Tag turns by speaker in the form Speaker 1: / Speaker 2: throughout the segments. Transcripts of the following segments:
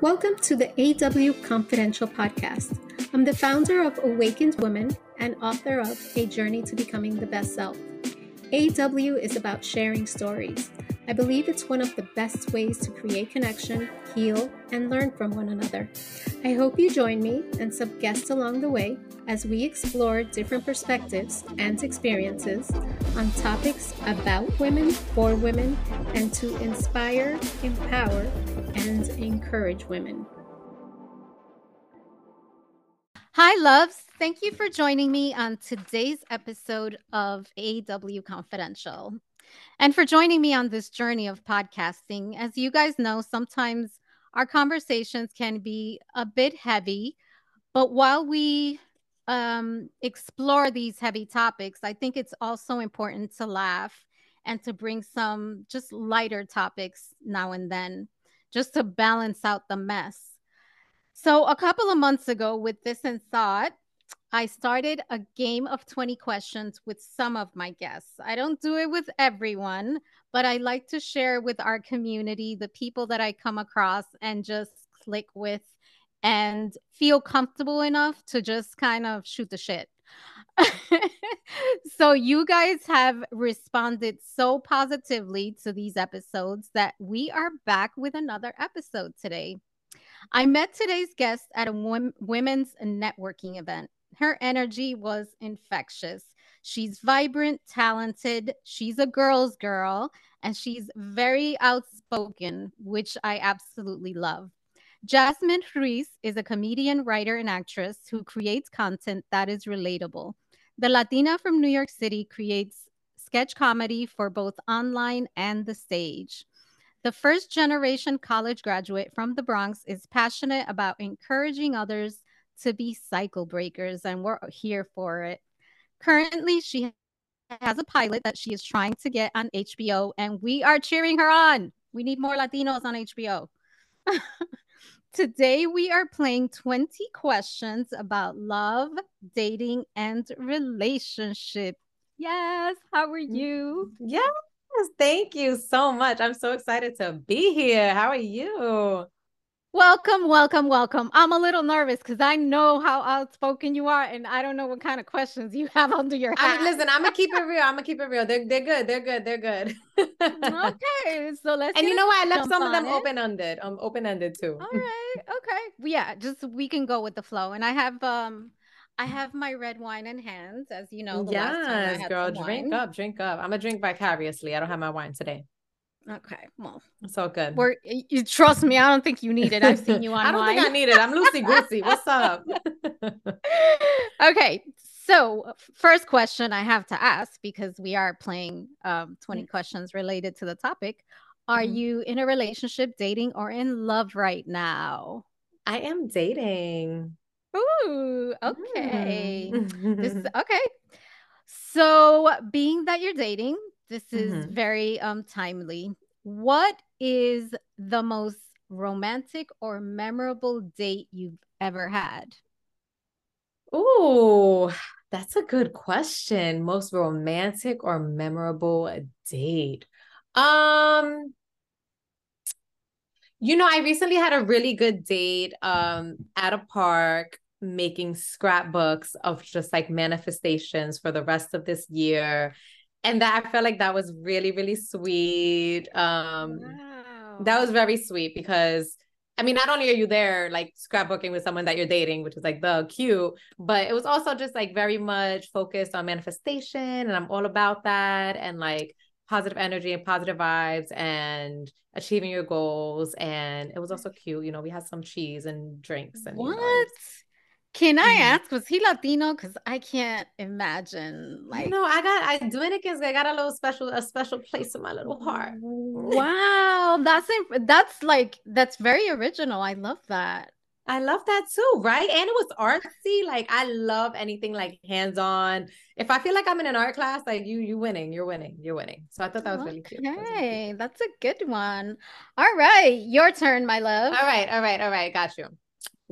Speaker 1: Welcome to the AW Confidential podcast. I'm the founder of Awakened Women and author of A Journey to Becoming the Best Self. AW is about sharing stories. I believe it's one of the best ways to create connection, heal, and learn from one another. I hope you join me and some guests along the way as we explore different perspectives and experiences on topics about women, for women, and to inspire, empower, and encourage women. Hi, loves. Thank you for joining me on today's episode of AW Confidential and for joining me on this journey of podcasting. As you guys know, sometimes our conversations can be a bit heavy, but while we um, explore these heavy topics, I think it's also important to laugh and to bring some just lighter topics now and then, just to balance out the mess. So, a couple of months ago, with this in thought, I started a game of 20 questions with some of my guests. I don't do it with everyone, but I like to share with our community the people that I come across and just click with and feel comfortable enough to just kind of shoot the shit. so you guys have responded so positively to these episodes that we are back with another episode today. I met today's guest at a women's networking event. Her energy was infectious. She's vibrant, talented, she's a girl's girl, and she's very outspoken, which I absolutely love. Jasmine Ruiz is a comedian, writer, and actress who creates content that is relatable. The Latina from New York City creates sketch comedy for both online and the stage. The first generation college graduate from the Bronx is passionate about encouraging others to be cycle breakers, and we're here for it. Currently, she has a pilot that she is trying to get on HBO, and we are cheering her on. We need more Latinos on HBO. Today, we are playing 20 questions about love, dating, and relationship. Yes, how are
Speaker 2: mm,
Speaker 1: you?
Speaker 2: Yes, thank you so much. I'm so excited to be here. How are you?
Speaker 1: Welcome, welcome, welcome. I'm a little nervous because I know how outspoken you are, and I don't know what kind of questions you have under your hat.
Speaker 2: I mean, listen, I'm gonna keep it real. I'm gonna keep it real. They're they're good. They're good. They're good.
Speaker 1: okay, so let's.
Speaker 2: And you know what? I left some of them open ended. Um, open ended too.
Speaker 1: All right. Okay. Yeah. Just we can go with the flow, and I have um. I have my red wine in hand, as you know.
Speaker 2: yes, girl, drink
Speaker 1: wine.
Speaker 2: up, drink up. I'm gonna drink vicariously. I don't have my wine today.
Speaker 1: Okay, well,
Speaker 2: it's all good.
Speaker 1: We're you trust me. I don't think you need it. I've seen you online.
Speaker 2: I don't think I need it. I'm Lucy Goosey. What's up?
Speaker 1: okay, so first question I have to ask because we are playing um, 20 mm-hmm. questions related to the topic. Are mm-hmm. you in a relationship, dating, or in love right now?
Speaker 2: I am dating.
Speaker 1: Ooh, okay. Mm. this okay. So, being that you're dating, this is mm-hmm. very um timely. What is the most romantic or memorable date you've ever had?
Speaker 2: Oh, that's a good question. Most romantic or memorable date. Um you know, I recently had a really good date um at a park making scrapbooks of just like manifestations for the rest of this year and that I felt like that was really really sweet. Um, wow. that was very sweet because I mean, not only are you there like scrapbooking with someone that you're dating, which is like the cute, but it was also just like very much focused on manifestation, and I'm all about that, and like positive energy and positive vibes and achieving your goals. And it was also cute. You know, we had some cheese and drinks and
Speaker 1: what?
Speaker 2: You know,
Speaker 1: can I mm-hmm. ask, was he Latino? Because I can't imagine. Like,
Speaker 2: no, I got I Dominicans. I got a little special, a special place in my little heart.
Speaker 1: Wow, that's that's like that's very original. I love that.
Speaker 2: I love that too, right? And it was artsy. Like I love anything like hands on. If I feel like I'm in an art class, like you, you winning, you're winning, you're winning. So I thought that was really cute.
Speaker 1: Okay, that's a good one. All right, your turn, my love.
Speaker 2: All right, all right, all right. Got you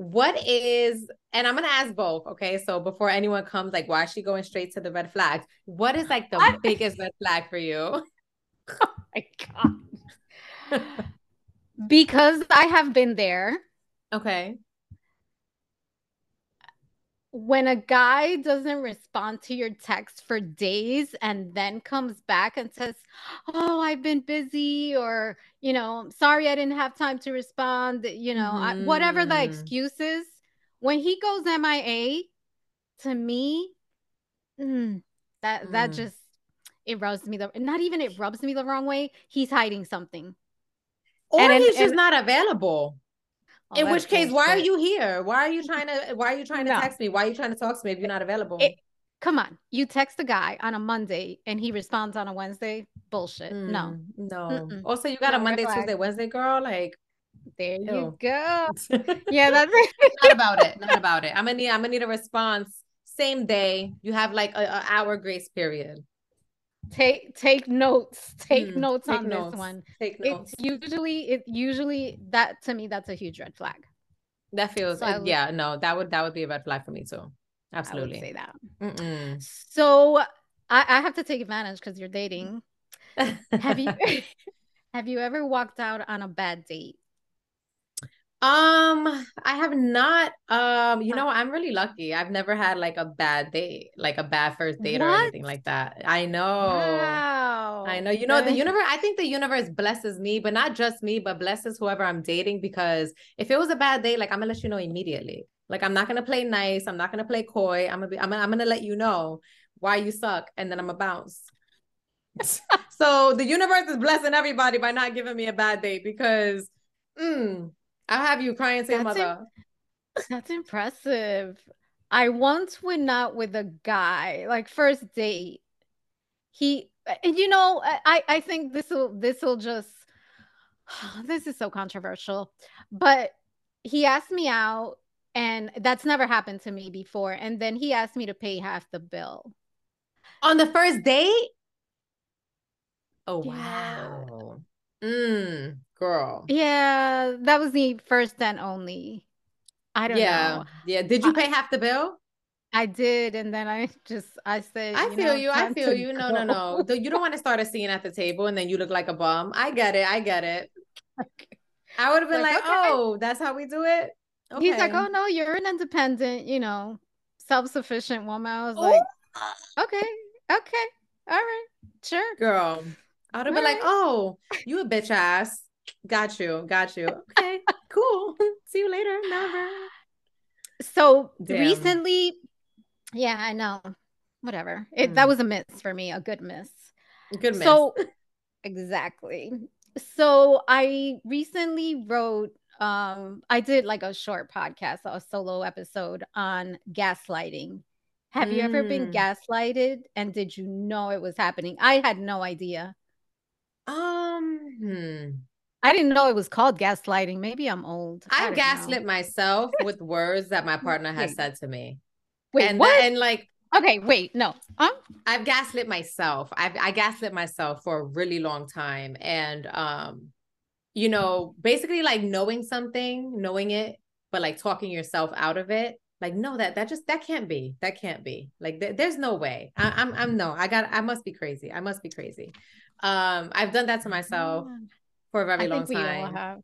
Speaker 2: what is and i'm gonna ask both okay? So before anyone comes like why is she going straight to the red flags? What is like the I, biggest red flag for you?
Speaker 1: Oh my god. Because i have been there.
Speaker 2: Okay.
Speaker 1: When a guy doesn't respond to your text for days and then comes back and says, "Oh, I've been busy," or you know, "Sorry, I didn't have time to respond," you know, mm-hmm. I, whatever the mm. excuse is, when he goes MIA, to me, mm, that mm. that just it rubs me the not even it rubs me the wrong way. He's hiding something.
Speaker 2: Or and, he's and, just and, not available. In which case, why are you here? Why are you trying to why are you trying to no. text me? Why are you trying to talk to me if you're not available? It,
Speaker 1: come on. You text a guy on a Monday and he responds on a Wednesday. Bullshit. Mm, no.
Speaker 2: No. Mm-mm. Also, you got no, a Monday, Tuesday, Wednesday, girl. Like
Speaker 1: there ew. you go. yeah, that's
Speaker 2: not about it. Not about it. I'm gonna need I'm gonna need a response same day. You have like a, a hour grace period.
Speaker 1: Take take notes. Take mm, notes take on notes. this one. Take notes. It's usually it usually that to me that's a huge red flag.
Speaker 2: That feels so would, yeah no that would that would be a red flag for me too. Absolutely
Speaker 1: say that. Mm-mm. So I, I have to take advantage because you're dating. have you have you ever walked out on a bad date?
Speaker 2: Um, I have not. Um, you know, I'm really lucky. I've never had like a bad date, like a bad first date what? or anything like that. I know. Wow. I know. You know, the universe, I think the universe blesses me, but not just me, but blesses whoever I'm dating because if it was a bad day, like I'm gonna let you know immediately. Like I'm not gonna play nice. I'm not gonna play coy. I'm gonna be, I'm gonna, I'm gonna let you know why you suck, and then I'm gonna bounce. so the universe is blessing everybody by not giving me a bad date because mm, I'll have you crying to your mother.
Speaker 1: that's impressive. I once went out with a guy, like first date. He, and you know, I I think this will this will just this is so controversial, but he asked me out, and that's never happened to me before. And then he asked me to pay half the bill
Speaker 2: on the first date. Oh yeah. wow. Mm, girl.
Speaker 1: Yeah, that was the first and only. I don't
Speaker 2: yeah.
Speaker 1: know.
Speaker 2: Yeah. Did you pay half the bill?
Speaker 1: I did, and then I just I said,
Speaker 2: I feel know, you. I feel you. No, no, no. You don't want to start a scene at the table and then you look like a bum. I get it. I get it. I would have been like, like okay. oh, that's how we do it.
Speaker 1: Okay. He's like, oh no, you're an independent, you know, self-sufficient woman. I was Ooh. like, oh. okay, okay, all right, sure,
Speaker 2: girl. I would have been right. like, oh, you a bitch ass. Got you. Got you. Okay, cool. See you later. Never.
Speaker 1: So Damn. recently, yeah, I know. Whatever. It mm. that was a miss for me, a good miss.
Speaker 2: Good miss.
Speaker 1: So exactly. So I recently wrote um I did like a short podcast, a solo episode on gaslighting. Have mm. you ever been mm. gaslighted and did you know it was happening? I had no idea.
Speaker 2: Um, hmm.
Speaker 1: I didn't know it was called gaslighting. Maybe I'm old.
Speaker 2: I've gaslit know. myself with words that my partner has said to me.
Speaker 1: Wait,
Speaker 2: and
Speaker 1: what?
Speaker 2: and like,
Speaker 1: okay, wait, no. Um,
Speaker 2: I've gaslit myself. I've I gaslit myself for a really long time, and um, you know, basically like knowing something, knowing it, but like talking yourself out of it. Like, no, that that just that can't be. That can't be. Like, th- there's no way. I, I'm I'm no. I got. I must be crazy. I must be crazy. Um, I've done that to myself yeah. For a very I long time.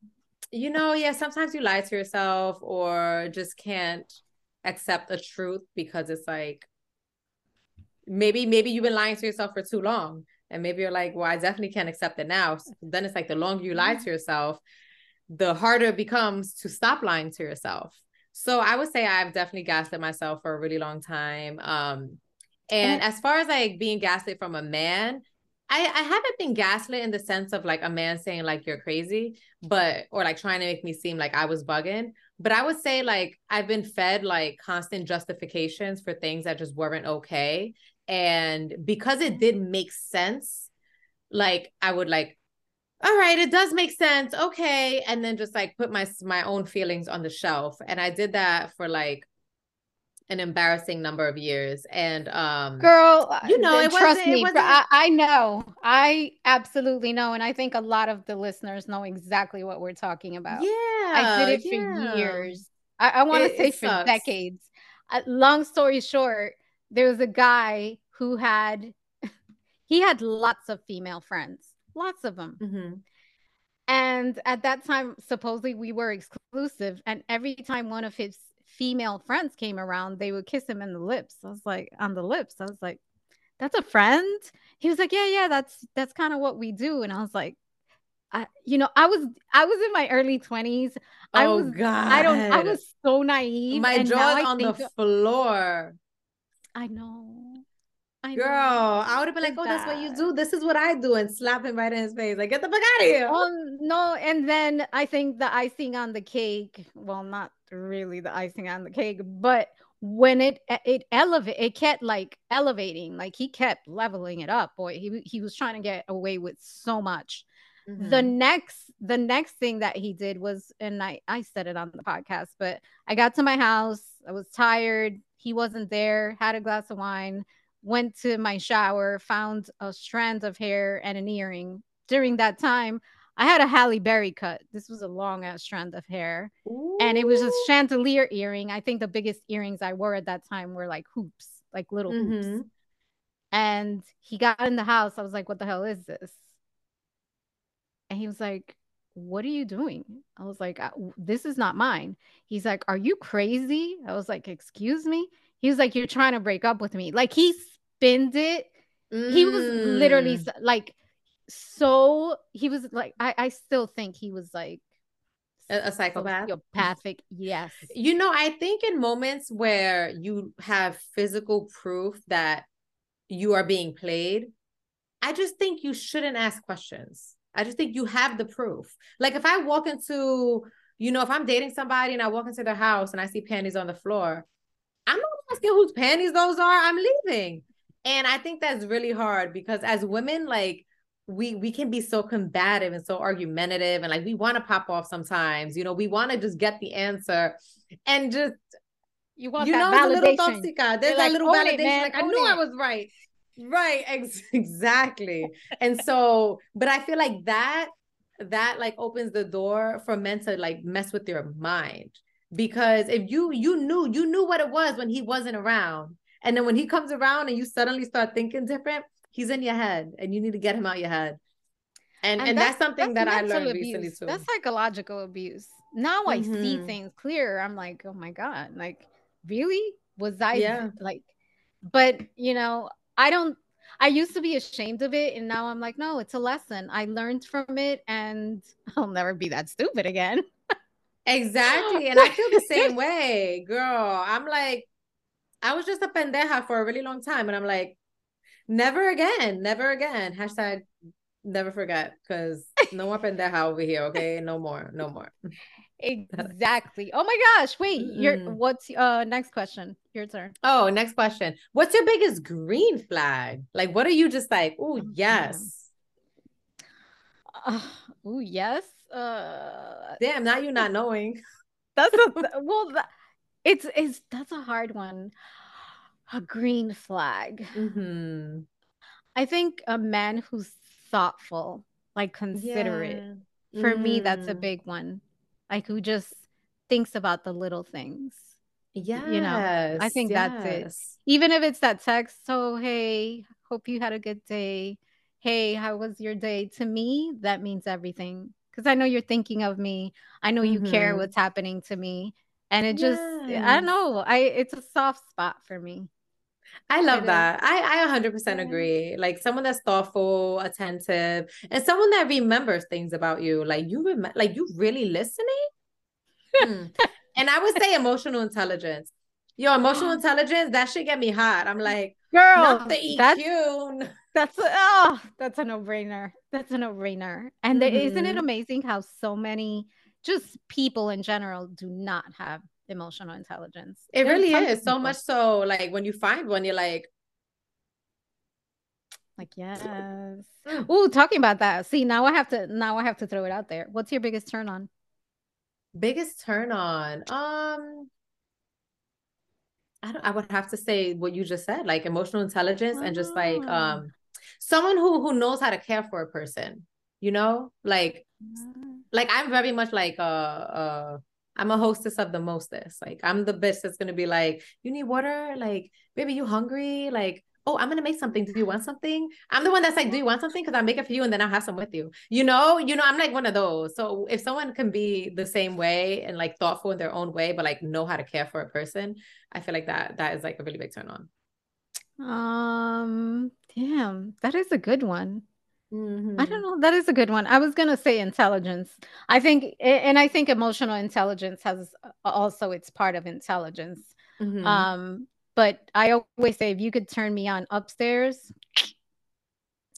Speaker 2: You know, yeah, sometimes you lie to yourself or just can't accept a truth because it's like maybe maybe you've been lying to yourself for too long and maybe you're like well i definitely can't accept it now. So then it's like the longer you lie to yourself the harder it becomes to stop lying to yourself. So i would say i've definitely gaslit myself for a really long time um and as far as like being gaslit from a man I, I haven't been gaslit in the sense of like a man saying like you're crazy, but or like trying to make me seem like I was bugging. But I would say like I've been fed like constant justifications for things that just weren't okay. And because it did make sense, like I would like, all right, it does make sense. Okay. And then just like put my my own feelings on the shelf. And I did that for like an embarrassing number of years and um
Speaker 1: girl you know it trust me it I, I, know i absolutely know and i think a lot of the listeners know exactly what we're talking about
Speaker 2: yeah
Speaker 1: i did it yeah. for years i, I want to say for sucks. decades uh, long story short there was a guy who had he had lots of female friends lots of them
Speaker 2: mm-hmm.
Speaker 1: And at that time, supposedly we were exclusive. And every time one of his female friends came around, they would kiss him in the lips. I was like, on the lips. I was like, that's a friend. He was like, yeah, yeah, that's that's kind of what we do. And I was like, I, you know, I was I was in my early twenties. I
Speaker 2: Oh
Speaker 1: was
Speaker 2: God.
Speaker 1: I don't I was so naive.
Speaker 2: my
Speaker 1: and now
Speaker 2: jaw's
Speaker 1: I
Speaker 2: on the floor.
Speaker 1: I know. I
Speaker 2: Girl. I would have been like, oh, that's what you do. This is what I do, and slap him right in his face. Like, get the fuck out of here.
Speaker 1: Oh no, and then I think the icing on the cake, well, not really the icing on the cake, but when it it elevate it kept like elevating, like he kept leveling it up. Boy, he he was trying to get away with so much. The
Speaker 2: Mhm.
Speaker 1: next the next thing that he did was and I I said it on the podcast, but I got to my house, I was tired, he wasn't there, had a glass of wine, went to my shower, found a strand of hair and an earring. During that time, I had a Halle Berry cut. This was a long ass strand of hair. And it was a chandelier earring. I think the biggest earrings I wore at that time were like hoops, like little hoops.
Speaker 2: Mhm.
Speaker 1: And he got in the house. I was like, what the hell is this? And he was like, what are you doing? I was like, "Uh, this is not mine. He's like, are you crazy? I was like, excuse me? He was like, you're trying to break up with me. Like he spinned it. He was literally
Speaker 2: Mm.
Speaker 1: like, so he was like, I, I still think he was like
Speaker 2: a, a psychopath.
Speaker 1: sociopathic. Yes.
Speaker 2: You know, I think in moments where you have physical proof that you are being played, I just think you shouldn't ask questions. I just think you have the proof. Like if I walk into, you know, if I'm dating somebody and I walk into their house and I see panties on the floor, asking whose panties those are. I'm leaving. And I think that's really hard because as women, like we we can be so combative and so argumentative and like we want to pop off sometimes. You know, we want to just get the answer and just
Speaker 1: You want
Speaker 2: you
Speaker 1: that
Speaker 2: know, it's a little
Speaker 1: validation.
Speaker 2: toxica. There's
Speaker 1: You're
Speaker 2: that little
Speaker 1: "Own it,
Speaker 2: validation.
Speaker 1: man,
Speaker 2: like I knew I was right. Right. Ex- exactly. and so, but I feel like that that like opens the door for men to like mess with your mind. Because if you you knew you knew what it was when he wasn't around. And then when he comes around and you suddenly start thinking different, he's in your head and you need to get him out your head. And and, that's, something that I learned
Speaker 1: abuse.
Speaker 2: recently too.
Speaker 1: That's psychological abuse. Now I see
Speaker 2: Mhm.
Speaker 1: things clearer. I'm like, oh my god, like really was I
Speaker 2: Yeah.
Speaker 1: like? But you know, I don't. I used to be ashamed of it, and now I'm like, no, it's a lesson. I learned from it, and I'll never be that stupid again.
Speaker 2: Exactly. And I feel the same way, girl. I'm like, I was just a pendeja for a really long time. And I'm like, never again, never again. Hashtag never forget. Cause no more pendeja over here. Okay. No more. No more.
Speaker 1: Exactly. Oh my gosh! Wait, your
Speaker 2: Mm-mm.
Speaker 1: what's uh next question? Your turn.
Speaker 2: Oh, next question. What's your biggest green flag? Like, what are you just like, oh,
Speaker 1: Oh,
Speaker 2: yes.
Speaker 1: Uh, oh yes. Uh,
Speaker 2: Damn, now you're not knowing.
Speaker 1: That's a well. That, it's it's that's a hard one. A green flag.
Speaker 2: hmm
Speaker 1: I think a man who's thoughtful, like considerate. For me, that's a
Speaker 2: Mm.
Speaker 1: big one. Like who just thinks about the little things.
Speaker 2: Yes.
Speaker 1: you know, I think that's it. Even if it's that text, so hey, hope you had a good day. Hey, how was your day? To me, that means everything. Because I know you're thinking of me. I know you care
Speaker 2: Mhm.
Speaker 1: what's happening to me. And it just I don't know. I it's a soft spot for me.
Speaker 2: I love
Speaker 1: It is.
Speaker 2: I I 100%
Speaker 1: Yeah.
Speaker 2: agree. Like someone that's thoughtful, attentive, and someone that remembers things about you. Like you remember, like you really listening. Hmm. And I would say emotional intelligence. Yo, emotional intelligence, that should get me hot. I'm like,
Speaker 1: Girl,
Speaker 2: not the E
Speaker 1: that's That's oh, that's a no-brainer. That's a no-brainer. And there, isn't it
Speaker 2: Mhm.
Speaker 1: amazing how so many just people in general do not have emotional intelligence?
Speaker 2: It
Speaker 1: There
Speaker 2: really is. So much so, like when you find one, you're like,
Speaker 1: like yes. Oh, talking about that. See, now I have to now I have to throw it out there. What's your biggest turn on?
Speaker 2: biggest turn on. Um, I don't, I would have to say what you just said, like emotional intelligence and just like um someone who who knows how to care for a person, you know? Like like I'm very much like uh uh I'm a hostess of the mostest. Like I'm the bitch that's gonna be like, you need water? Like, baby, you hungry? Like, oh, I'm gonna make something. Do you want something? I'm the one that's like, do you want something? Because I'll make it for you and then I'll have some with you. You know, you know, I'm like one of those. So if someone can be the same way and like thoughtful in their own way, but like know how to care for a person, I feel like that that is like a really big turn on.
Speaker 1: Um, damn, that is a good one.
Speaker 2: Mm-hmm.
Speaker 1: I don't know. That is a good one. I was gonna say intelligence. I think, and I think emotional intelligence has also its part of intelligence.
Speaker 2: Mm-hmm.
Speaker 1: Um, but I always say if you could turn me on upstairs,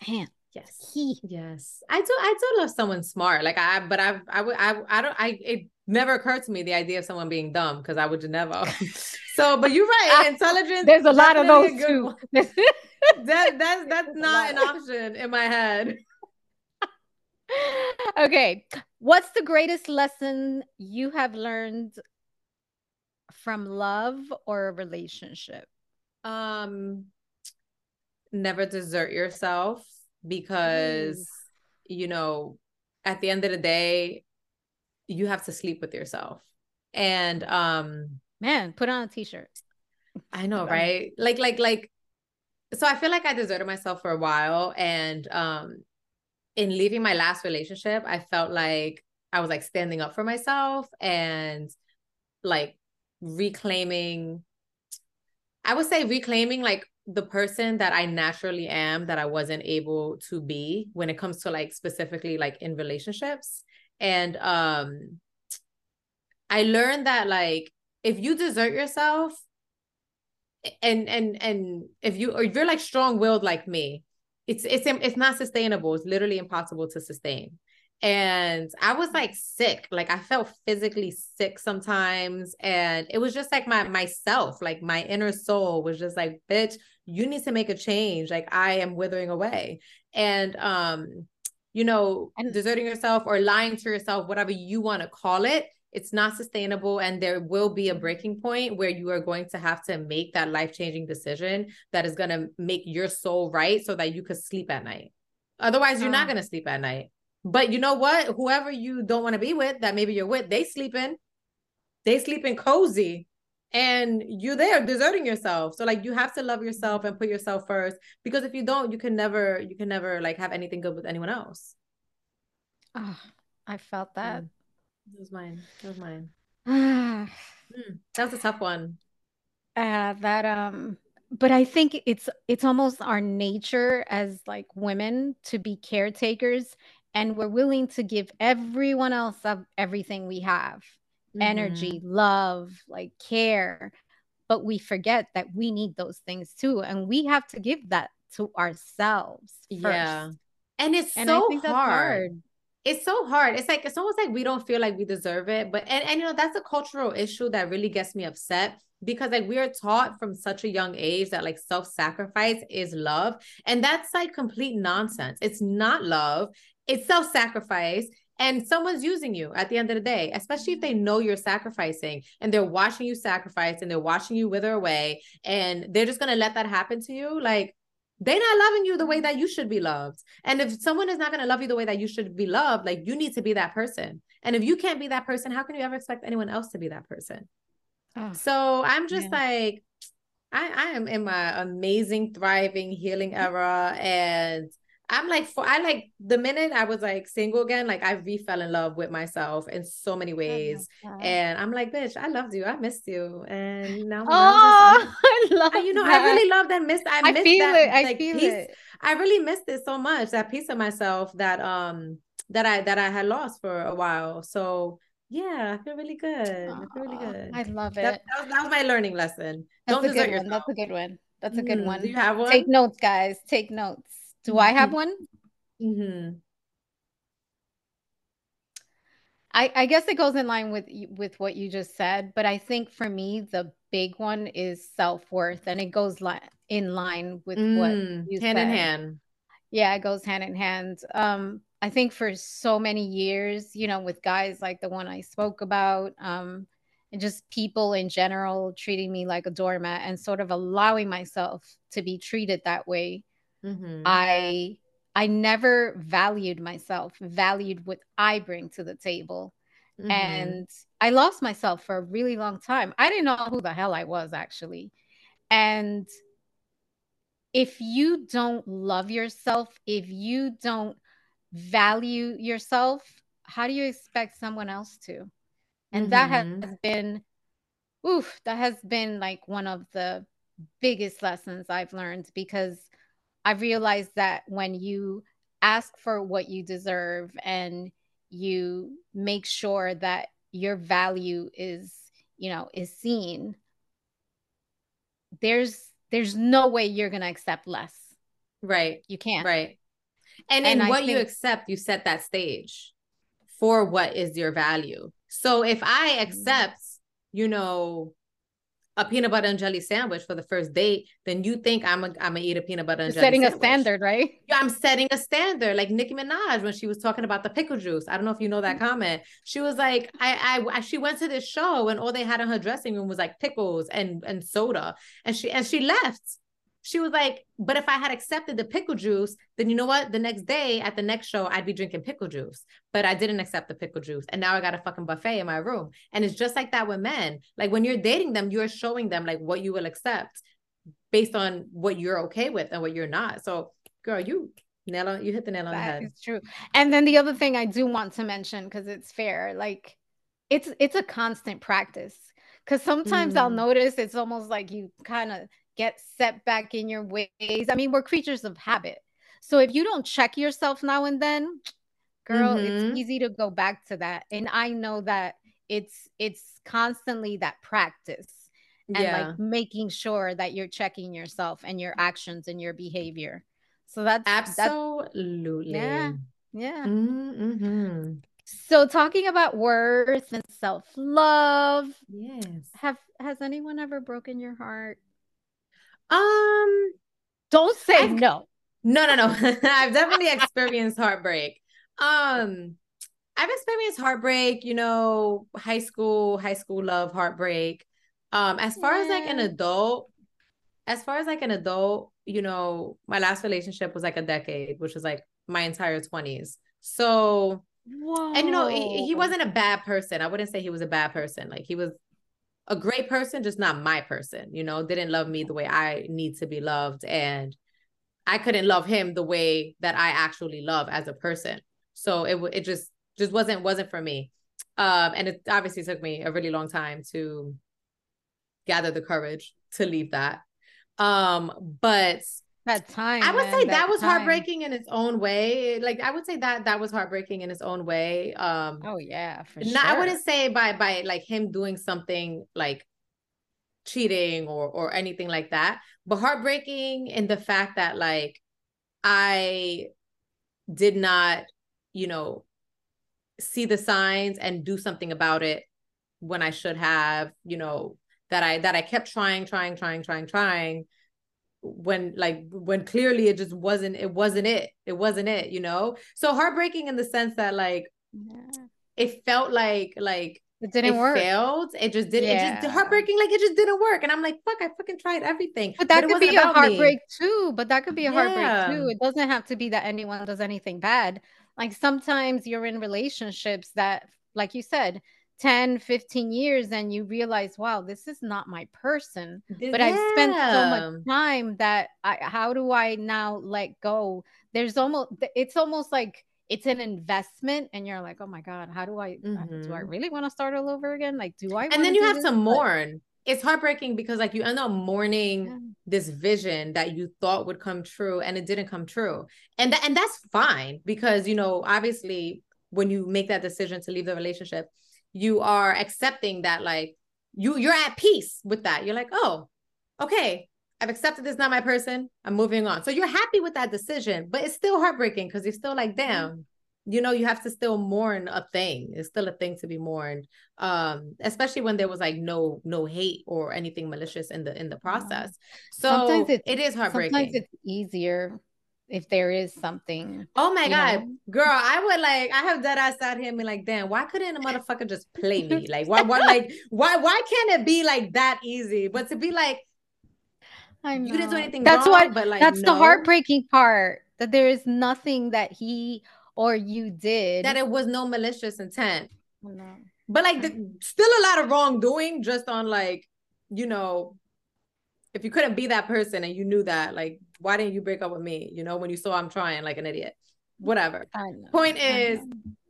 Speaker 1: man,
Speaker 2: yes,
Speaker 1: he,
Speaker 2: yes, I do. I do love someone smart. Like I, but I've, I would, I, I don't, I. It never occurred to me the idea of someone being dumb because I would never. so, but you're right. Ah, intelligence.
Speaker 1: There's a lot of those too.
Speaker 2: that that's that's not an option in my head.
Speaker 1: okay, what's the greatest lesson you have learned from love or a relationship?
Speaker 2: Um, never desert yourself because mm. you know at the end of the day you have to sleep with yourself and um
Speaker 1: man put on a t-shirt
Speaker 2: i know right like like like so i feel like i deserted myself for a while and um in leaving my last relationship i felt like i was like standing up for myself and like reclaiming I would say reclaiming like the person that I naturally am that I wasn't able to be when it comes to like specifically like in relationships. And um I learned that like if you desert yourself and and and if you or if you're like strong-willed like me, it's it's it's not sustainable. It's literally impossible to sustain and I was like sick. Like I felt physically sick sometimes. And it was just like my myself, like my inner soul was just like, bitch, you need to make a change. Like I am withering away. And um, you know, and deserting yourself or lying to yourself, whatever you want to call it, it's not sustainable. And there will be a breaking point where you are going to have to make that life-changing decision that is gonna make your soul right so that you could sleep at night. Otherwise, you're not gonna sleep at night but you know what? Whoever you don't want to be with, that maybe you're with, they sleeping, they sleeping cozy, and you're there deserting yourself. So like you have to love yourself and put yourself first because if you don't, you can never, you can never like have anything good with anyone else.
Speaker 1: Oh, I felt that.
Speaker 2: Mm. It was mine. It was mine. mm, that was a tough one.
Speaker 1: Uh, that um but I think it's it's almost our nature as like women to be caretakers and we're willing to give everyone else of everything we have mm-hmm. energy love like care but we forget that we need those things too and we have to give that to ourselves first. yeah
Speaker 2: and it's and so hard. hard it's so hard it's like it's almost like we don't feel like we deserve it but and, and you know that's a cultural issue that really gets me upset because like we are taught from such a young age that like self-sacrifice is love and that's like complete nonsense it's not love it's self-sacrifice and someone's using you at the end of the day, especially if they know you're sacrificing and they're watching you sacrifice and they're watching you wither away and they're just going to let that happen to you. Like, they're not loving you the way that you should be loved. And if someone is not going to love you the way that you should be loved, like, you need to be that person. And if you can't be that person, how can you ever expect anyone else to be that person? Oh, so I'm just man. like, I, I am in my amazing, thriving, healing era. And I'm like, for I like the minute I was like single again, like I re fell in love with myself in so many ways. And I'm like, bitch, I loved you. I missed you. And now, oh, I love you know, that. I really love that miss. I, I miss feel that, it. I like, feel piece. it. I really missed it so much, that piece of myself that um that I that I had lost for a while. So yeah, I feel really good. I feel really good.
Speaker 1: I love it.
Speaker 2: That, that, was, that was my learning lesson.
Speaker 1: That's Don't a good one. That's a good one. That's a good
Speaker 2: mm,
Speaker 1: one.
Speaker 2: Do you have one?
Speaker 1: Take notes, guys. Take notes. Do I have one?
Speaker 2: Mm-hmm.
Speaker 1: I, I guess it goes in line with with what you just said, but I think for me the big one is self worth, and it goes li- in line with mm, what you
Speaker 2: hand said. in hand.
Speaker 1: Yeah, it goes hand in hand. Um, I think for so many years, you know, with guys like the one I spoke about, um, and just people in general treating me like a doormat and sort of allowing myself to be treated that way
Speaker 2: Mm-hmm.
Speaker 1: I I never valued myself, valued what I bring to the table. Mm-hmm. And I lost myself for a really long time. I didn't know who the hell I was actually. And if you don't love yourself, if you don't value yourself, how do you expect someone else to? And mm-hmm. that has mm-hmm. been, oof, that has been like one of the biggest lessons I've learned because I realized that when you ask for what you deserve and you make sure that your value is, you know, is seen, there's there's no way you're going to accept less.
Speaker 2: Right.
Speaker 1: You can't.
Speaker 2: Right. And, and in what think- you accept, you set that stage for what is your value. So if I mm-hmm. accept, you know, a peanut butter and jelly sandwich for the first date, then you think I'm a, I'm gonna eat a peanut butter and jelly
Speaker 1: setting
Speaker 2: sandwich.
Speaker 1: a standard, right?
Speaker 2: Yeah, I'm setting a standard. Like Nicki Minaj when she was talking about the pickle juice. I don't know if you know that mm-hmm. comment. She was like, I, I, she went to this show and all they had in her dressing room was like pickles and and soda, and she and she left she was like, but if I had accepted the pickle juice, then you know what? The next day at the next show, I'd be drinking pickle juice. But I didn't accept the pickle juice. And now I got a fucking buffet in my room. And it's just like that with men. Like when you're dating them, you're showing them like what you will accept based on what you're okay with and what you're not. So, girl, you nail on, you hit the nail on that the head.
Speaker 1: It's true. And then the other thing I do want to mention, because it's fair, like it's it's a constant practice. Cause sometimes mm. I'll notice it's almost like you kind of get set back in your ways. I mean, we're creatures of habit. So if you don't check yourself now and then, girl, mm-hmm. it's easy to go back to that. And I know that it's it's constantly that practice and yeah. like making sure that you're checking yourself and your actions and your behavior. So that's
Speaker 2: absolutely
Speaker 1: that's, yeah. Yeah.
Speaker 2: Mm-hmm.
Speaker 1: So talking about worth and self-love.
Speaker 2: Yes.
Speaker 1: Have has anyone ever broken your heart?
Speaker 2: Um,
Speaker 1: don't say I've, no.
Speaker 2: No, no, no. I've definitely experienced heartbreak. Um, I've experienced heartbreak, you know, high school, high school love, heartbreak. Um, as far yeah. as like an adult, as far as like an adult, you know, my last relationship was like a decade, which was like my entire 20s. So, Whoa. and you know, he, he wasn't a bad person. I wouldn't say he was a bad person. Like he was a great person, just not my person, you know, didn't love me the way I need to be loved. And I couldn't love him the way that I actually love as a person. So it it just just wasn't wasn't for me. Um, and it obviously took me a really long time to gather the courage to leave that. Um, but
Speaker 1: that time
Speaker 2: i would man, say that, that was time. heartbreaking in its own way like i would say that that was heartbreaking in its own way um
Speaker 1: oh yeah
Speaker 2: for not, sure. i wouldn't say by by like him doing something like cheating or or anything like that but heartbreaking in the fact that like i did not you know see the signs and do something about it when i should have you know that i that i kept trying trying trying trying trying when like when clearly it just wasn't it wasn't it it wasn't it you know so heartbreaking in the sense that like yeah. it felt like like
Speaker 1: it didn't
Speaker 2: it
Speaker 1: work
Speaker 2: failed it just didn't yeah. it just heartbreaking like it just didn't work and i'm like fuck i fucking tried everything
Speaker 1: but that but could be a heartbreak me. too but that could be a yeah. heartbreak too it doesn't have to be that anyone does anything bad like sometimes you're in relationships that like you said 10 15 years and you realize wow this is not my person but yeah. i've spent so much time that I, how do i now let go there's almost it's almost like it's an investment and you're like oh my god how do i mm-hmm. do i really want to start all over again like do i
Speaker 2: and then you have this? to mourn it's heartbreaking because like you end up mourning yeah. this vision that you thought would come true and it didn't come true and that and that's fine because you know obviously when you make that decision to leave the relationship you are accepting that like you you're at peace with that. You're like oh okay i've accepted this not my person i'm moving on. So you're happy with that decision but it's still heartbreaking because you're still like damn you know you have to still mourn a thing. It's still a thing to be mourned. Um especially when there was like no no hate or anything malicious in the in the process. So sometimes it's, it is heartbreaking. sometimes
Speaker 1: it's easier if there is something.
Speaker 2: Oh my god, know? girl, I would like I have dead ass out here and be like, damn, why couldn't a motherfucker just play me? Like, why, why, like, why, why can't it be like that easy? But to be like,
Speaker 1: I know.
Speaker 2: you didn't do anything.
Speaker 1: That's
Speaker 2: wrong,
Speaker 1: what.
Speaker 2: But like,
Speaker 1: that's
Speaker 2: no.
Speaker 1: the heartbreaking part. That there is nothing that he or you did.
Speaker 2: That it was no malicious intent.
Speaker 1: No.
Speaker 2: But like, the, still a lot of wrongdoing just on like, you know, if you couldn't be that person and you knew that, like, why didn't you break up with me? You know, when you saw I'm trying like an idiot. Whatever. Point is,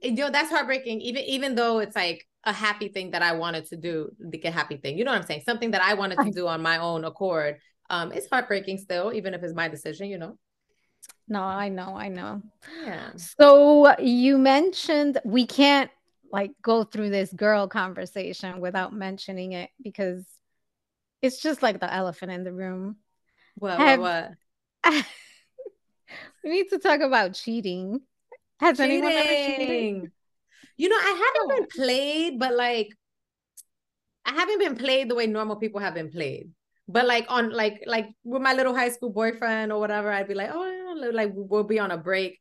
Speaker 2: you know, that's heartbreaking. Even even though it's like a happy thing that I wanted to do, like a happy thing. You know what I'm saying? Something that I wanted to do on my own accord. Um, it's heartbreaking still, even if it's my decision, you know.
Speaker 1: No, I know, I know.
Speaker 2: Yeah.
Speaker 1: So you mentioned we can't like go through this girl conversation without mentioning it because it's just like the elephant in the room.
Speaker 2: What? Have, what? what?
Speaker 1: we need to talk about cheating. Has cheating. anyone ever cheated?
Speaker 2: You know, I haven't been played, but like, I haven't been played the way normal people have been played. But like on like like with my little high school boyfriend or whatever, I'd be like, oh, like we'll be on a break,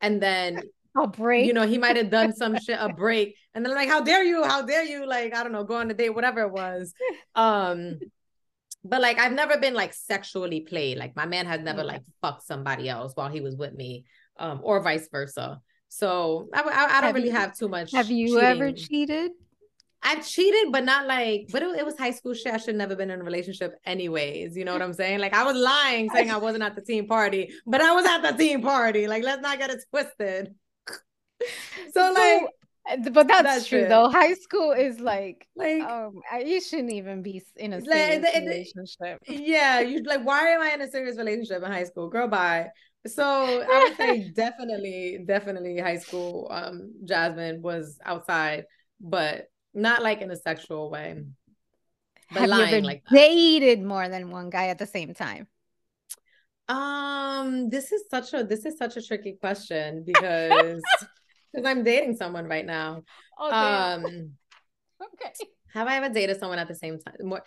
Speaker 2: and then
Speaker 1: a break.
Speaker 2: You know, he might have done some shit, a break. And then like, how dare you? How dare you? Like, I don't know, go on a date, whatever it was. Um, but like I've never been like sexually played. Like my man has never like fucked somebody else while he was with me, um, or vice versa. So I, I, I don't have really you, have too much.
Speaker 1: Have you cheating. ever cheated?
Speaker 2: I've cheated, but not like, but it, it, was high school shit. I should never been in a relationship anyways. You know what I'm saying? Like I was lying saying I wasn't at the team party, but I was at the team party. Like let's not get it twisted. so like
Speaker 1: but that's, that's true it. though. High school is like like um, you shouldn't even be in a serious like, relationship.
Speaker 2: Yeah, you like why am I in a serious relationship in high school? Girl, bye. So I would say definitely, definitely high school. Um, Jasmine was outside, but not like in a sexual way.
Speaker 1: But Have you ever like dated more than one guy at the same time?
Speaker 2: Um, this is such a this is such a tricky question because because I'm dating someone right now. Okay. Um, okay. Have I ever dated someone at the same time? More.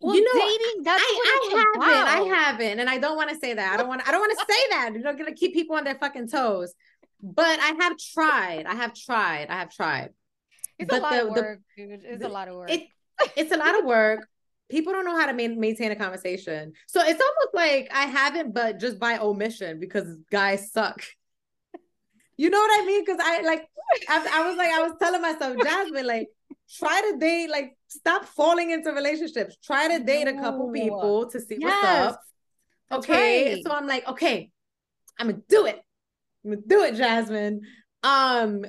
Speaker 1: Well, you know, dating. That's I, I
Speaker 2: haven't. About. I haven't, and I don't want to say that. I don't want. I don't want to say that. You're not gonna keep people on their fucking toes. But I have tried. I have tried. I have tried.
Speaker 1: It's but a lot the, of work, the, dude. It's the, a lot of work. It,
Speaker 2: it's a lot of work. People don't know how to ma- maintain a conversation. So it's almost like I haven't, but just by omission because guys suck. You know what I mean? Because I like, I, I, was like, I was telling myself, Jasmine, like, try to date, like, stop falling into relationships. Try to date a couple people to see yes. what's up. Okay. Right. So I'm like, okay, I'm gonna do it. I'm gonna do it, Jasmine. Um,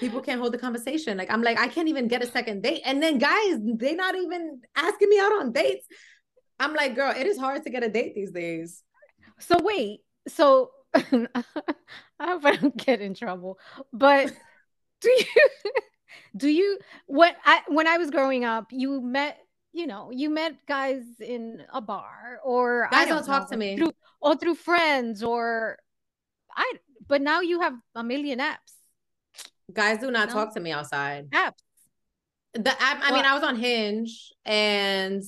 Speaker 2: people can't hold the conversation. Like, I'm like, I can't even get a second date. And then guys, they not even asking me out on dates. I'm like, girl, it is hard to get a date these days.
Speaker 1: So wait, so I hope I don't get in trouble. But do you do you when I when I was growing up, you met you know you met guys in a bar or
Speaker 2: guys
Speaker 1: I don't,
Speaker 2: don't talk to me
Speaker 1: through, or through friends or I. But now you have a million apps.
Speaker 2: Guys do not talk to me outside.
Speaker 1: Apps.
Speaker 2: The app. I well, mean, I was on Hinge and